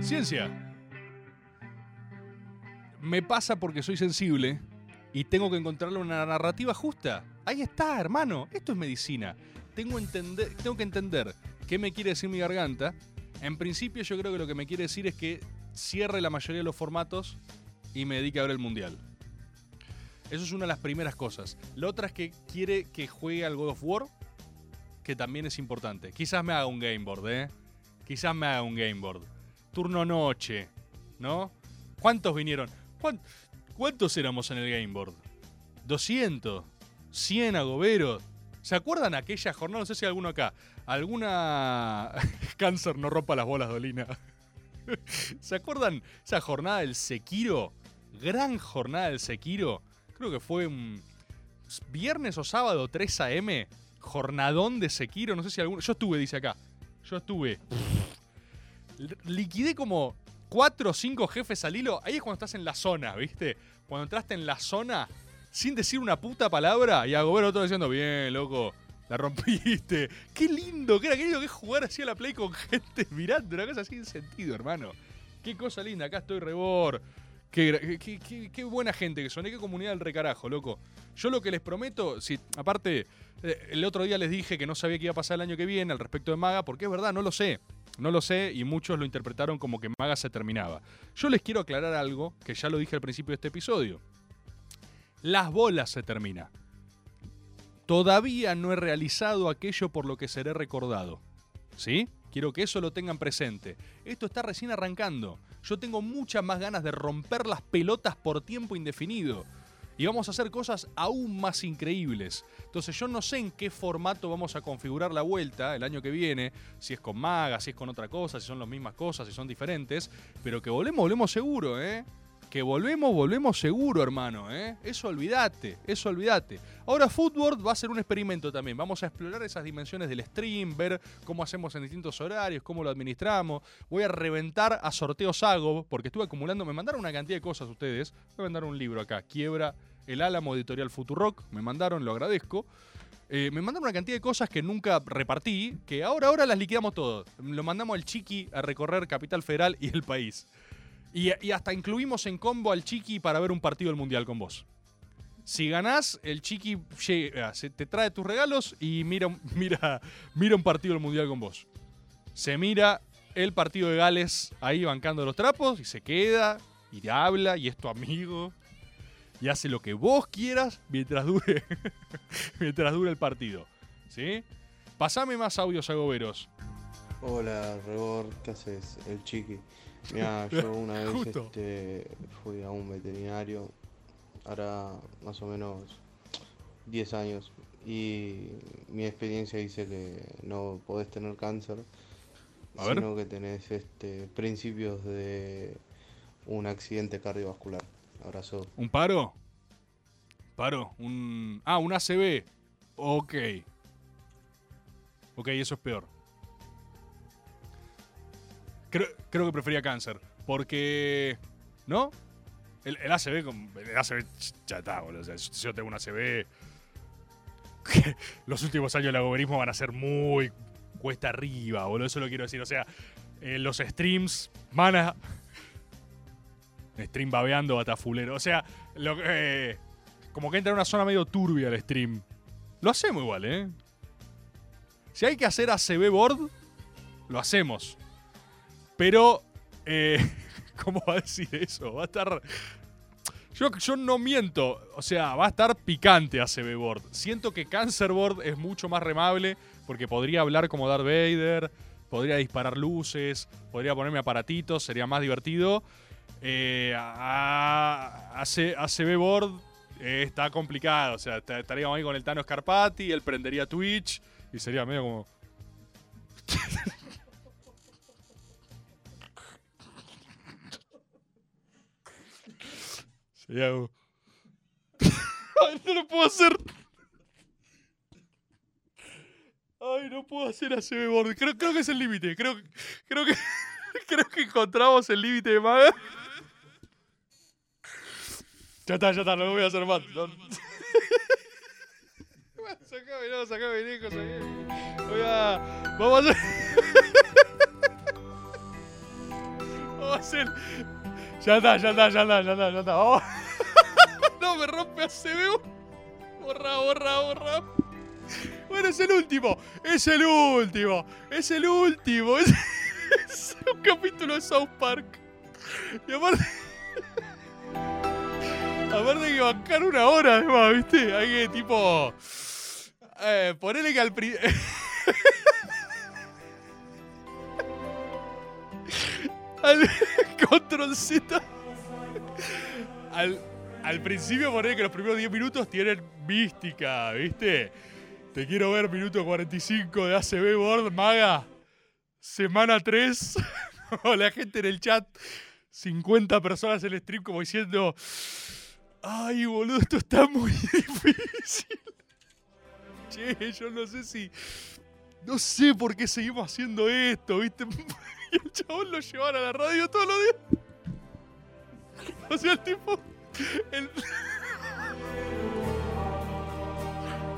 Ciencia. Me pasa porque soy sensible y tengo que encontrarle una narrativa justa. Ahí está, hermano. Esto es medicina. Tengo, tengo que entender qué me quiere decir mi garganta. En principio yo creo que lo que me quiere decir es que cierre la mayoría de los formatos y me dedique a ver el mundial. Eso es una de las primeras cosas. La otra es que quiere que juegue al God of War, que también es importante. Quizás me haga un game board, ¿eh? Quizás me haga un game board. Turno noche, ¿no? ¿Cuántos vinieron? ¿Cuán- ¿Cuántos éramos en el game board? ¿200? ¿100 agoberos? ¿Se acuerdan aquella jornada? No sé si alguno acá. ¿Alguna. Cáncer no rompa las bolas, Dolina. ¿Se acuerdan esa jornada del Sekiro? Gran jornada del Sekiro. Creo que fue un viernes o sábado, 3 a.m. Jornadón de Sekiro. No sé si alguno. Yo estuve, dice acá. Yo estuve. Liquidé como 4 o 5 jefes al hilo. Ahí es cuando estás en la zona, ¿viste? Cuando entraste en la zona sin decir una puta palabra y a Gobert otro diciendo, bien, loco, la rompiste. Qué lindo, qué era qué lindo que es jugar así a la play con gente mirando, una cosa sin sentido, hermano. Qué cosa linda, acá estoy rebor. Qué, buena gente que son, qué comunidad del recarajo, loco. Yo lo que les prometo, si, aparte, eh, el otro día les dije que no sabía qué iba a pasar el año que viene al respecto de Maga, porque es verdad, no lo sé. No lo sé y muchos lo interpretaron como que Maga se terminaba. Yo les quiero aclarar algo que ya lo dije al principio de este episodio. Las bolas se termina. Todavía no he realizado aquello por lo que seré recordado. ¿Sí? Quiero que eso lo tengan presente. Esto está recién arrancando. Yo tengo muchas más ganas de romper las pelotas por tiempo indefinido. Y vamos a hacer cosas aún más increíbles. Entonces yo no sé en qué formato vamos a configurar la vuelta el año que viene, si es con maga, si es con otra cosa, si son las mismas cosas, si son diferentes, pero que volvemos, volvemos seguro, ¿eh? Que volvemos, volvemos seguro, hermano, ¿eh? Eso olvídate, eso olvídate. Ahora Footboard va a ser un experimento también. Vamos a explorar esas dimensiones del stream, ver cómo hacemos en distintos horarios, cómo lo administramos. Voy a reventar a sorteos Sago, porque estuve acumulando, me mandaron una cantidad de cosas ustedes. Voy a mandar un libro acá, Quiebra el Álamo Editorial Futurock. Me mandaron, lo agradezco. Eh, me mandaron una cantidad de cosas que nunca repartí, que ahora, ahora las liquidamos todo. Lo mandamos al Chiqui a recorrer Capital Federal y el país. Y, hasta incluimos en combo al Chiqui para ver un partido del Mundial con vos. Si ganás, el Chiqui llega, se te trae tus regalos y mira, mira, mira un partido del Mundial con vos. Se mira el partido de Gales ahí bancando los trapos y se queda y habla y es tu amigo y hace lo que vos quieras mientras dure, mientras dure el partido. ¿Sí? Pasame más audios agoberos. Hola, Rebor, ¿qué haces? El chiqui. Mira, yo una vez Justo. este, fui a un veterinario, ahora más o menos 10 años, y mi experiencia dice que no podés tener cáncer, A ver. sino que tenés este, principios de un accidente cardiovascular. Abrazo. ¿Un paro? ¿Paro? Un... Ah, un ACB. Ok. Ok, eso es peor. Creo, que prefería cáncer. Porque... ¿No? El, ACB, el ACB ya está, boludo. O sea, yo tengo un ACB... los últimos años del agoberismo van a ser muy cuesta arriba, boludo. Eso lo quiero decir. O sea, eh, los streams van a... Stream babeando, batafulero. O sea, lo, eh, como que entra en una zona medio turbia el stream. Lo hacemos igual, ¿eh? Si hay que hacer ACB board, lo hacemos. Pero, eh, ¿cómo va a decir eso? Va a estar... Yo, yo no miento, o sea, va a estar picante ACB board. Siento que Cancer board es mucho más remable porque podría hablar como Darth Vader, podría disparar luces, podría ponerme aparatitos, sería más divertido. Eh, a- a- AC ACB Board eh, está complicado. O sea, est- estaríamos ahí con el Tano Scarpati, él prendería Twitch y sería medio como. sería como. Ay, no lo puedo hacer. Ay, no puedo hacer ACB Board. Creo, creo que es el límite. Creo, creo que. Creo que encontramos el límite de maga. Ya está, ya está, no lo voy a hacer más. Sacame, no, sacame lejos. Vamos a hacer. Vamos a hacer. Ya está, ya está, ya está, ya está, ya está. Vamos. No, me rompe ACB. Borra, borra, borra. Bueno, es el último. Es el último. Es el último. Es, un capítulo de South Park. Y aparte. Aparte hay que bancar una hora, además, ¿viste? Hay que, tipo. Eh, ponele que al pri- al control Z. Al, al principio ponele que los primeros 10 minutos tienen mística, ¿viste? Te quiero ver, minuto 45 de ACB Board, Maga. Semana 3. la gente en el chat. 50 personas en el stream como diciendo. Ay, boludo, esto está muy difícil. Che, yo no sé si. No sé por qué seguimos haciendo esto, ¿viste? Y el chabón lo llevan a la radio todos los días. O sea, el tipo.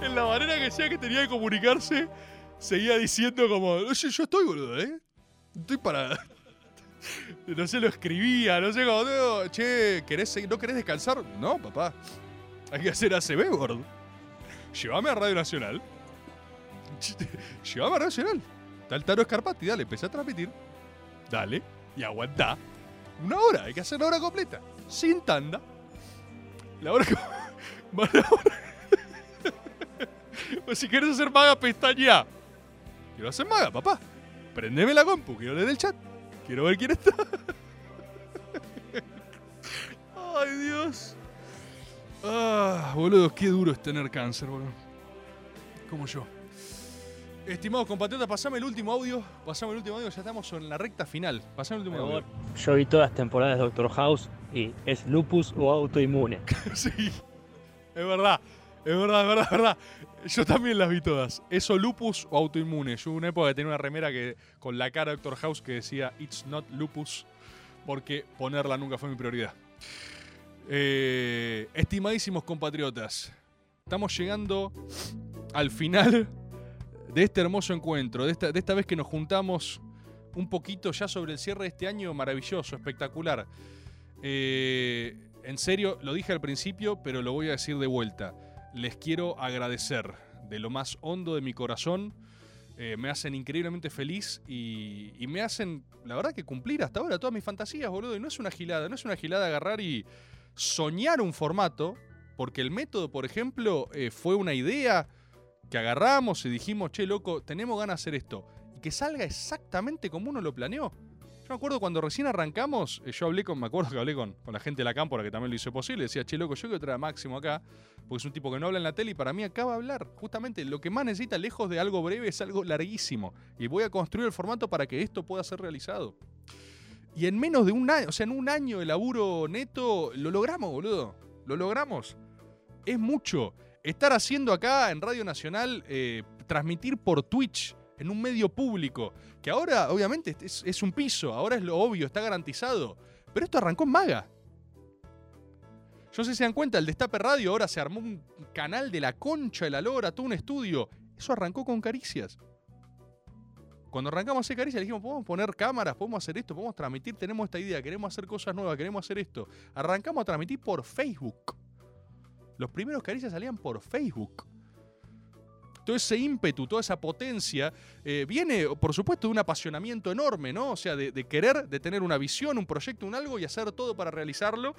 en la manera que sea que tenía de comunicarse, seguía diciendo como. Oye, yo estoy, boludo, ¿eh? Estoy para. No sé, lo escribía, no sé cómo. no, che, ¿querés, seguir- ¿no querés descansar? No, papá. Hay que hacer ACB, gordo. Llévame a Radio Nacional. Llévame a Radio Nacional. El Taro Escarpati, dale, empecé a transmitir. Dale, y aguantá. Una hora, hay que hacer la hora completa. Sin tanda. La hora que. O si quieres hacer maga, pestaña. Quiero hacer maga, papá. Prendeme la compu, quiero leer el chat. Quiero ver quién está. Ay, Dios. Ah, boludo, qué duro es tener cáncer, boludo. Como yo. Estimados compatriotas, pasame el último audio. Pasame el último audio, ya estamos en la recta final. Pasame el último audio. Yo vi todas las temporadas de Doctor House y es lupus o autoinmune. sí, es verdad. Es verdad, es verdad, es verdad. Yo también las vi todas. Eso lupus o autoinmune. Yo hubo una época que tenía una remera que con la cara de Doctor House que decía It's not lupus porque ponerla nunca fue mi prioridad. Eh, estimadísimos compatriotas, estamos llegando al final de este hermoso encuentro, de esta, de esta vez que nos juntamos un poquito ya sobre el cierre de este año maravilloso, espectacular. Eh, en serio, lo dije al principio, pero lo voy a decir de vuelta. Les quiero agradecer de lo más hondo de mi corazón. Eh, me hacen increíblemente feliz y, me hacen, la verdad, que cumplir hasta ahora todas mis fantasías, boludo. Y no es una gilada, no es una gilada agarrar y soñar un formato, porque el método, por ejemplo, eh, fue una idea que agarramos y dijimos, che, loco, tenemos ganas de hacer esto. Y que salga exactamente como uno lo planeó. Yo me acuerdo cuando recién arrancamos, eh, yo hablé con, me acuerdo que hablé con, con la gente de la cámpora que también lo hizo posible, decía, che, loco, yo quiero traer a Máximo acá, porque es un tipo que no habla en la tele y para mí acá va a hablar. Justamente lo que más necesita, lejos de algo breve, es algo larguísimo. Y voy a construir el formato para que esto pueda ser realizado. Y en menos de un año, o sea, en un año de laburo neto, lo logramos, boludo. Lo logramos. Es mucho. Estar haciendo acá en Radio Nacional, eh, transmitir por Twitch, en un medio público, que ahora obviamente es, un piso, ahora es lo obvio, está garantizado. Pero esto arrancó en Maga. Yo sé si se dan cuenta, el Destape Radio ahora se armó un canal de la concha de la lora, todo un estudio. Eso arrancó con caricias. Cuando arrancamos a hacer caricias, dijimos, podemos poner cámaras, podemos hacer esto, podemos transmitir, tenemos esta idea, queremos hacer cosas nuevas, queremos hacer esto. Arrancamos a transmitir por Facebook. Los primeros caricias salían por Facebook. Todo ese ímpetu, toda esa potencia, eh, viene, por supuesto, de un apasionamiento enorme, ¿no? O sea, de, querer, de tener una visión, un proyecto, un algo y hacer todo para realizarlo.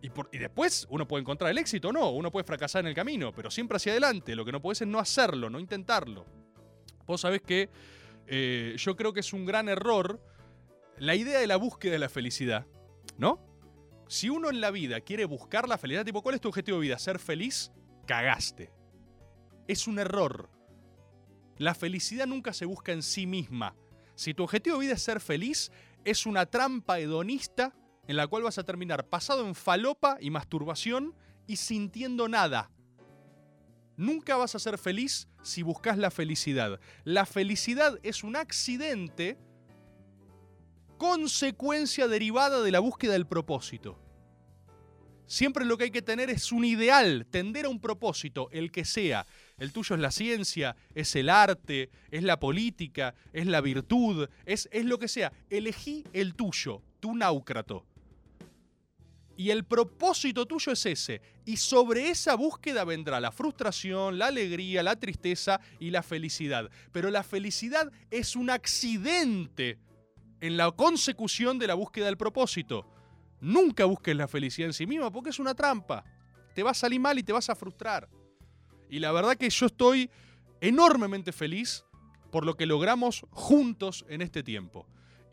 Y, después uno puede encontrar el éxito o no, uno puede fracasar en el camino, pero siempre hacia adelante. Lo que no puede es no hacerlo, no intentarlo. Vos sabés que eh, yo creo que es un gran error la idea de la búsqueda de la felicidad, ¿no? Si uno en la vida quiere buscar la felicidad, tipo, ¿cuál es tu objetivo de vida? ¿Ser feliz? Cagaste. Es un error. La felicidad nunca se busca en sí misma. Si tu objetivo de vida es ser feliz, es una trampa hedonista en la cual vas a terminar pasado en falopa y masturbación y sintiendo nada. Nunca vas a ser feliz si buscas la felicidad. La felicidad es un accidente consecuencia derivada de la búsqueda del propósito. Siempre lo que hay que tener es un ideal, tender a un propósito, el que sea. El tuyo es la ciencia, es el arte, es la política, es la virtud, es, es lo que sea. Elegí el tuyo, tu náucrato. Y el propósito tuyo es ese. Y sobre esa búsqueda vendrá la frustración, la alegría, la tristeza y la felicidad. Pero la felicidad es un accidente en la consecución de la búsqueda del propósito. Nunca busques la felicidad en sí misma porque es una trampa. Te va a salir mal y te vas a frustrar. Y la verdad que yo estoy enormemente feliz por lo que logramos juntos en este tiempo.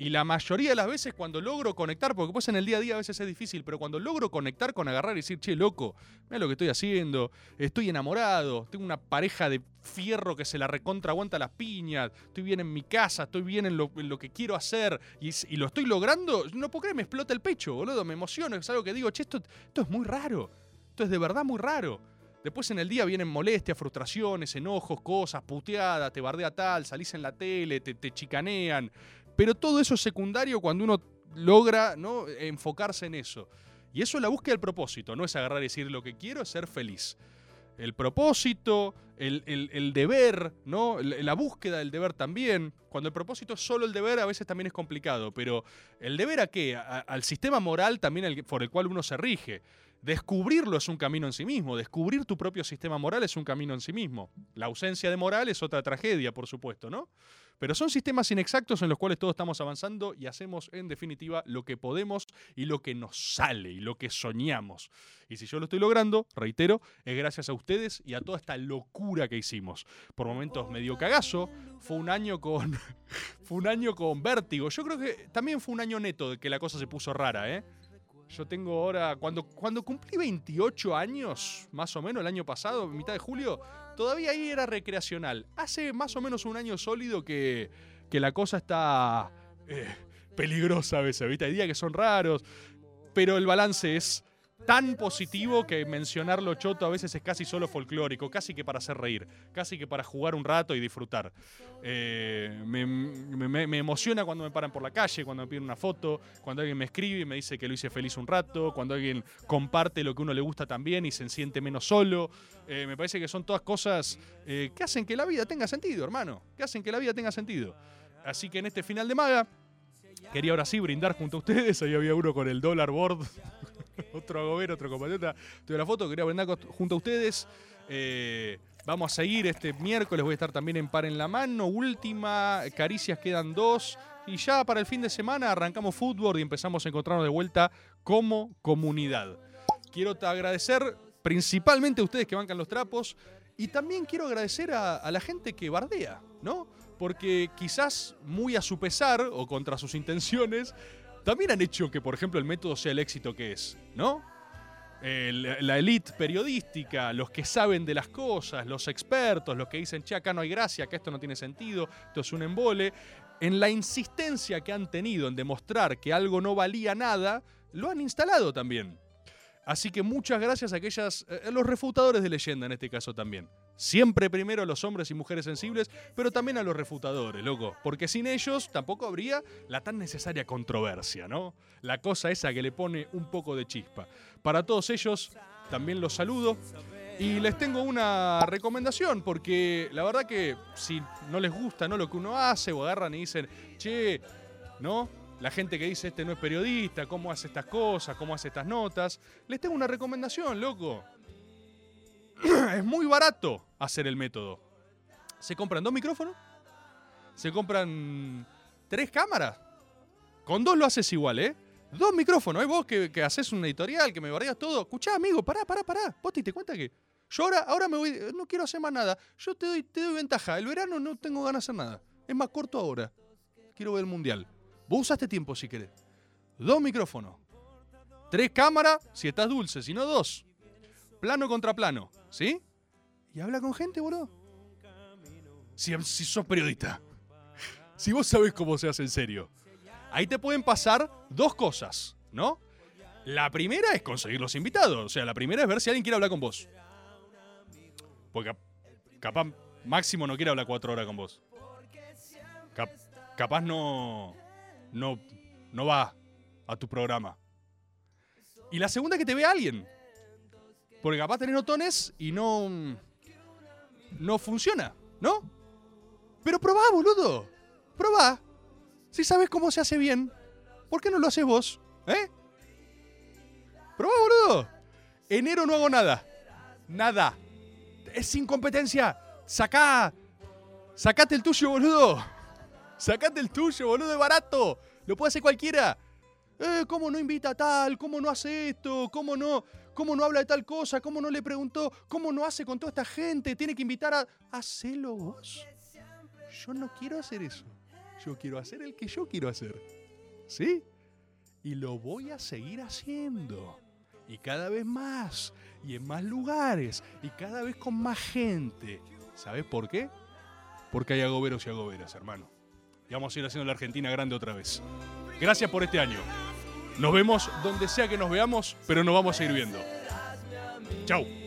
Y la mayoría de las veces cuando logro conectar, porque pues en el día a día a veces es difícil, pero cuando logro conectar con agarrar y decir, che, loco, mira lo que estoy haciendo, estoy enamorado, tengo una pareja de fierro que se la recontra aguanta las piñas, estoy bien en mi casa, estoy bien en lo, que quiero hacer y, y lo estoy logrando, no puedo creer, me explota el pecho, boludo, me emociono, es algo que digo, che, esto, esto es muy raro, esto es de verdad muy raro. Después en el día vienen molestias, frustraciones, enojos, cosas, puteadas, te bardea tal, salís en la tele, te, te chicanean. Pero todo eso es secundario cuando uno logra ¿no? enfocarse en eso. Y eso es la búsqueda del propósito, no es agarrar y decir lo que quiero es ser feliz. El propósito, el, deber, ¿no? La búsqueda del deber también. Cuando el propósito es solo el deber, a veces también es complicado. Pero ¿el deber a qué? Al sistema moral también por el cual uno se rige. Descubrirlo es un camino en sí mismo. Descubrir tu propio sistema moral es un camino en sí mismo. La ausencia de moral es otra tragedia, por supuesto, ¿no? Pero son sistemas inexactos en los cuales todos estamos avanzando y hacemos en definitiva lo que podemos y lo que nos sale y lo que soñamos. Y si yo lo estoy logrando, reitero, es gracias a ustedes y a toda esta locura que hicimos. Por momentos medio cagazo, fue un año con fue un año con vértigo. Yo creo que también fue un año neto de que la cosa se puso rara, ¿eh? Yo tengo ahora, cuando, cuando cumplí 28 años, más o menos el año pasado, mitad de julio, todavía ahí era recreacional. Hace más o menos un año sólido que, que la cosa está eh, peligrosa a veces, ¿viste? Hay días que son raros, pero el balance es tan positivo que mencionarlo choto a veces es casi solo folclórico, casi que para hacer reír, casi que para jugar un rato y disfrutar. Eh, me, emociona cuando me paran por la calle, cuando me piden una foto, cuando alguien me escribe y me dice que lo hice feliz un rato, cuando alguien comparte lo que uno le gusta también y se siente menos solo. Eh, me parece que son todas cosas eh, que hacen que la vida tenga sentido, hermano, que hacen que la vida tenga sentido. Así que en este final de maga, quería ahora sí brindar junto a ustedes, ahí había uno con el dólar board otro agobero, otro compatriota. Tuve la foto, quería brindar junto a ustedes. Eh, vamos a seguir este miércoles, voy a estar también en Par en la Mano. Última, Caricias quedan dos. Y ya para el fin de semana arrancamos fútbol y empezamos a encontrarnos de vuelta como comunidad. Quiero agradecer principalmente a ustedes que bancan los trapos y también quiero agradecer a la gente que bardea, ¿no? Porque quizás muy a su pesar o contra sus intenciones, también han hecho que, por ejemplo, el método sea el éxito que es, ¿no? El- la élite periodística, los que saben de las cosas, los expertos, los que dicen, che, acá no hay gracia, que esto no tiene sentido, esto es un embole, en la insistencia que han tenido en demostrar que algo no valía nada, lo han instalado también. Así que muchas gracias a aquellas, eh, a los refutadores de leyenda en este caso también. Siempre primero a los hombres y mujeres sensibles, pero también a los refutadores, loco. Porque sin ellos tampoco habría la tan necesaria controversia, ¿no? La cosa esa que le pone un poco de chispa. Para todos ellos, también los saludo. Y les tengo una recomendación, porque la verdad que si no les gusta ¿no? lo que uno hace, o agarran y dicen, che, ¿no? La gente que dice este no es periodista, cómo hace estas cosas, cómo hace estas notas. Les tengo una recomendación, loco. es muy barato hacer el método. Se compran dos micrófonos, se compran tres cámaras. Con dos lo haces igual, ¿eh? Dos micrófonos, ¿eh? Vos que, haces un editorial, que me bardeas todo. Escuchá, amigo, pará, pará, pará. Vos te cuenta que yo ahora, ahora me voy, no quiero hacer más nada. Yo te doy, te doy ventaja. El verano no tengo ganas de hacer nada. Es más corto ahora. Quiero ver el mundial. Vos usaste tiempo si querés. Dos micrófonos. Tres cámaras, si estás dulce, si no dos. Plano contra plano, ¿sí? Y habla con gente, boludo. Si, si sos periodista. Si vos sabés cómo se hace en serio. Ahí te pueden pasar dos cosas, ¿no? La primera es conseguir los invitados. O sea, la primera es ver si alguien quiere hablar con vos. Porque cap- capaz Máximo no quiere hablar cuatro horas con vos. Cap- capaz no, no, no va a tu programa. Y la segunda es que te vea alguien. Porque capaz tenés notones y no. No funciona, ¿no? Pero probá, boludo. Probá. Si sabes cómo se hace bien, ¿por qué no lo haces vos? ¿Eh? Probá, boludo. Enero no hago nada. Nada. Es sin competencia. Sacá. Sacate el tuyo, boludo. Sacate el tuyo, boludo, es barato. Lo puede hacer cualquiera. Eh, ¿Cómo no invita a tal? ¿Cómo no hace esto? ¿Cómo no, ¿Cómo no habla de tal cosa? ¿Cómo no le preguntó? ¿Cómo no hace con toda esta gente? Tiene que invitar a... Hacelo vos. Yo no quiero hacer eso. yo quiero hacer el que yo quiero hacer. ¿Sí? Y lo voy a seguir haciendo. Y cada vez más. Y en más lugares. Y cada vez con más gente. ¿Sabes por qué? Porque hay agoberos y agoberas, hermano. Y vamos a ir haciendo la Argentina grande otra vez. Gracias por este año. Nos vemos donde sea que nos veamos, pero nos vamos a ir viendo. Chau.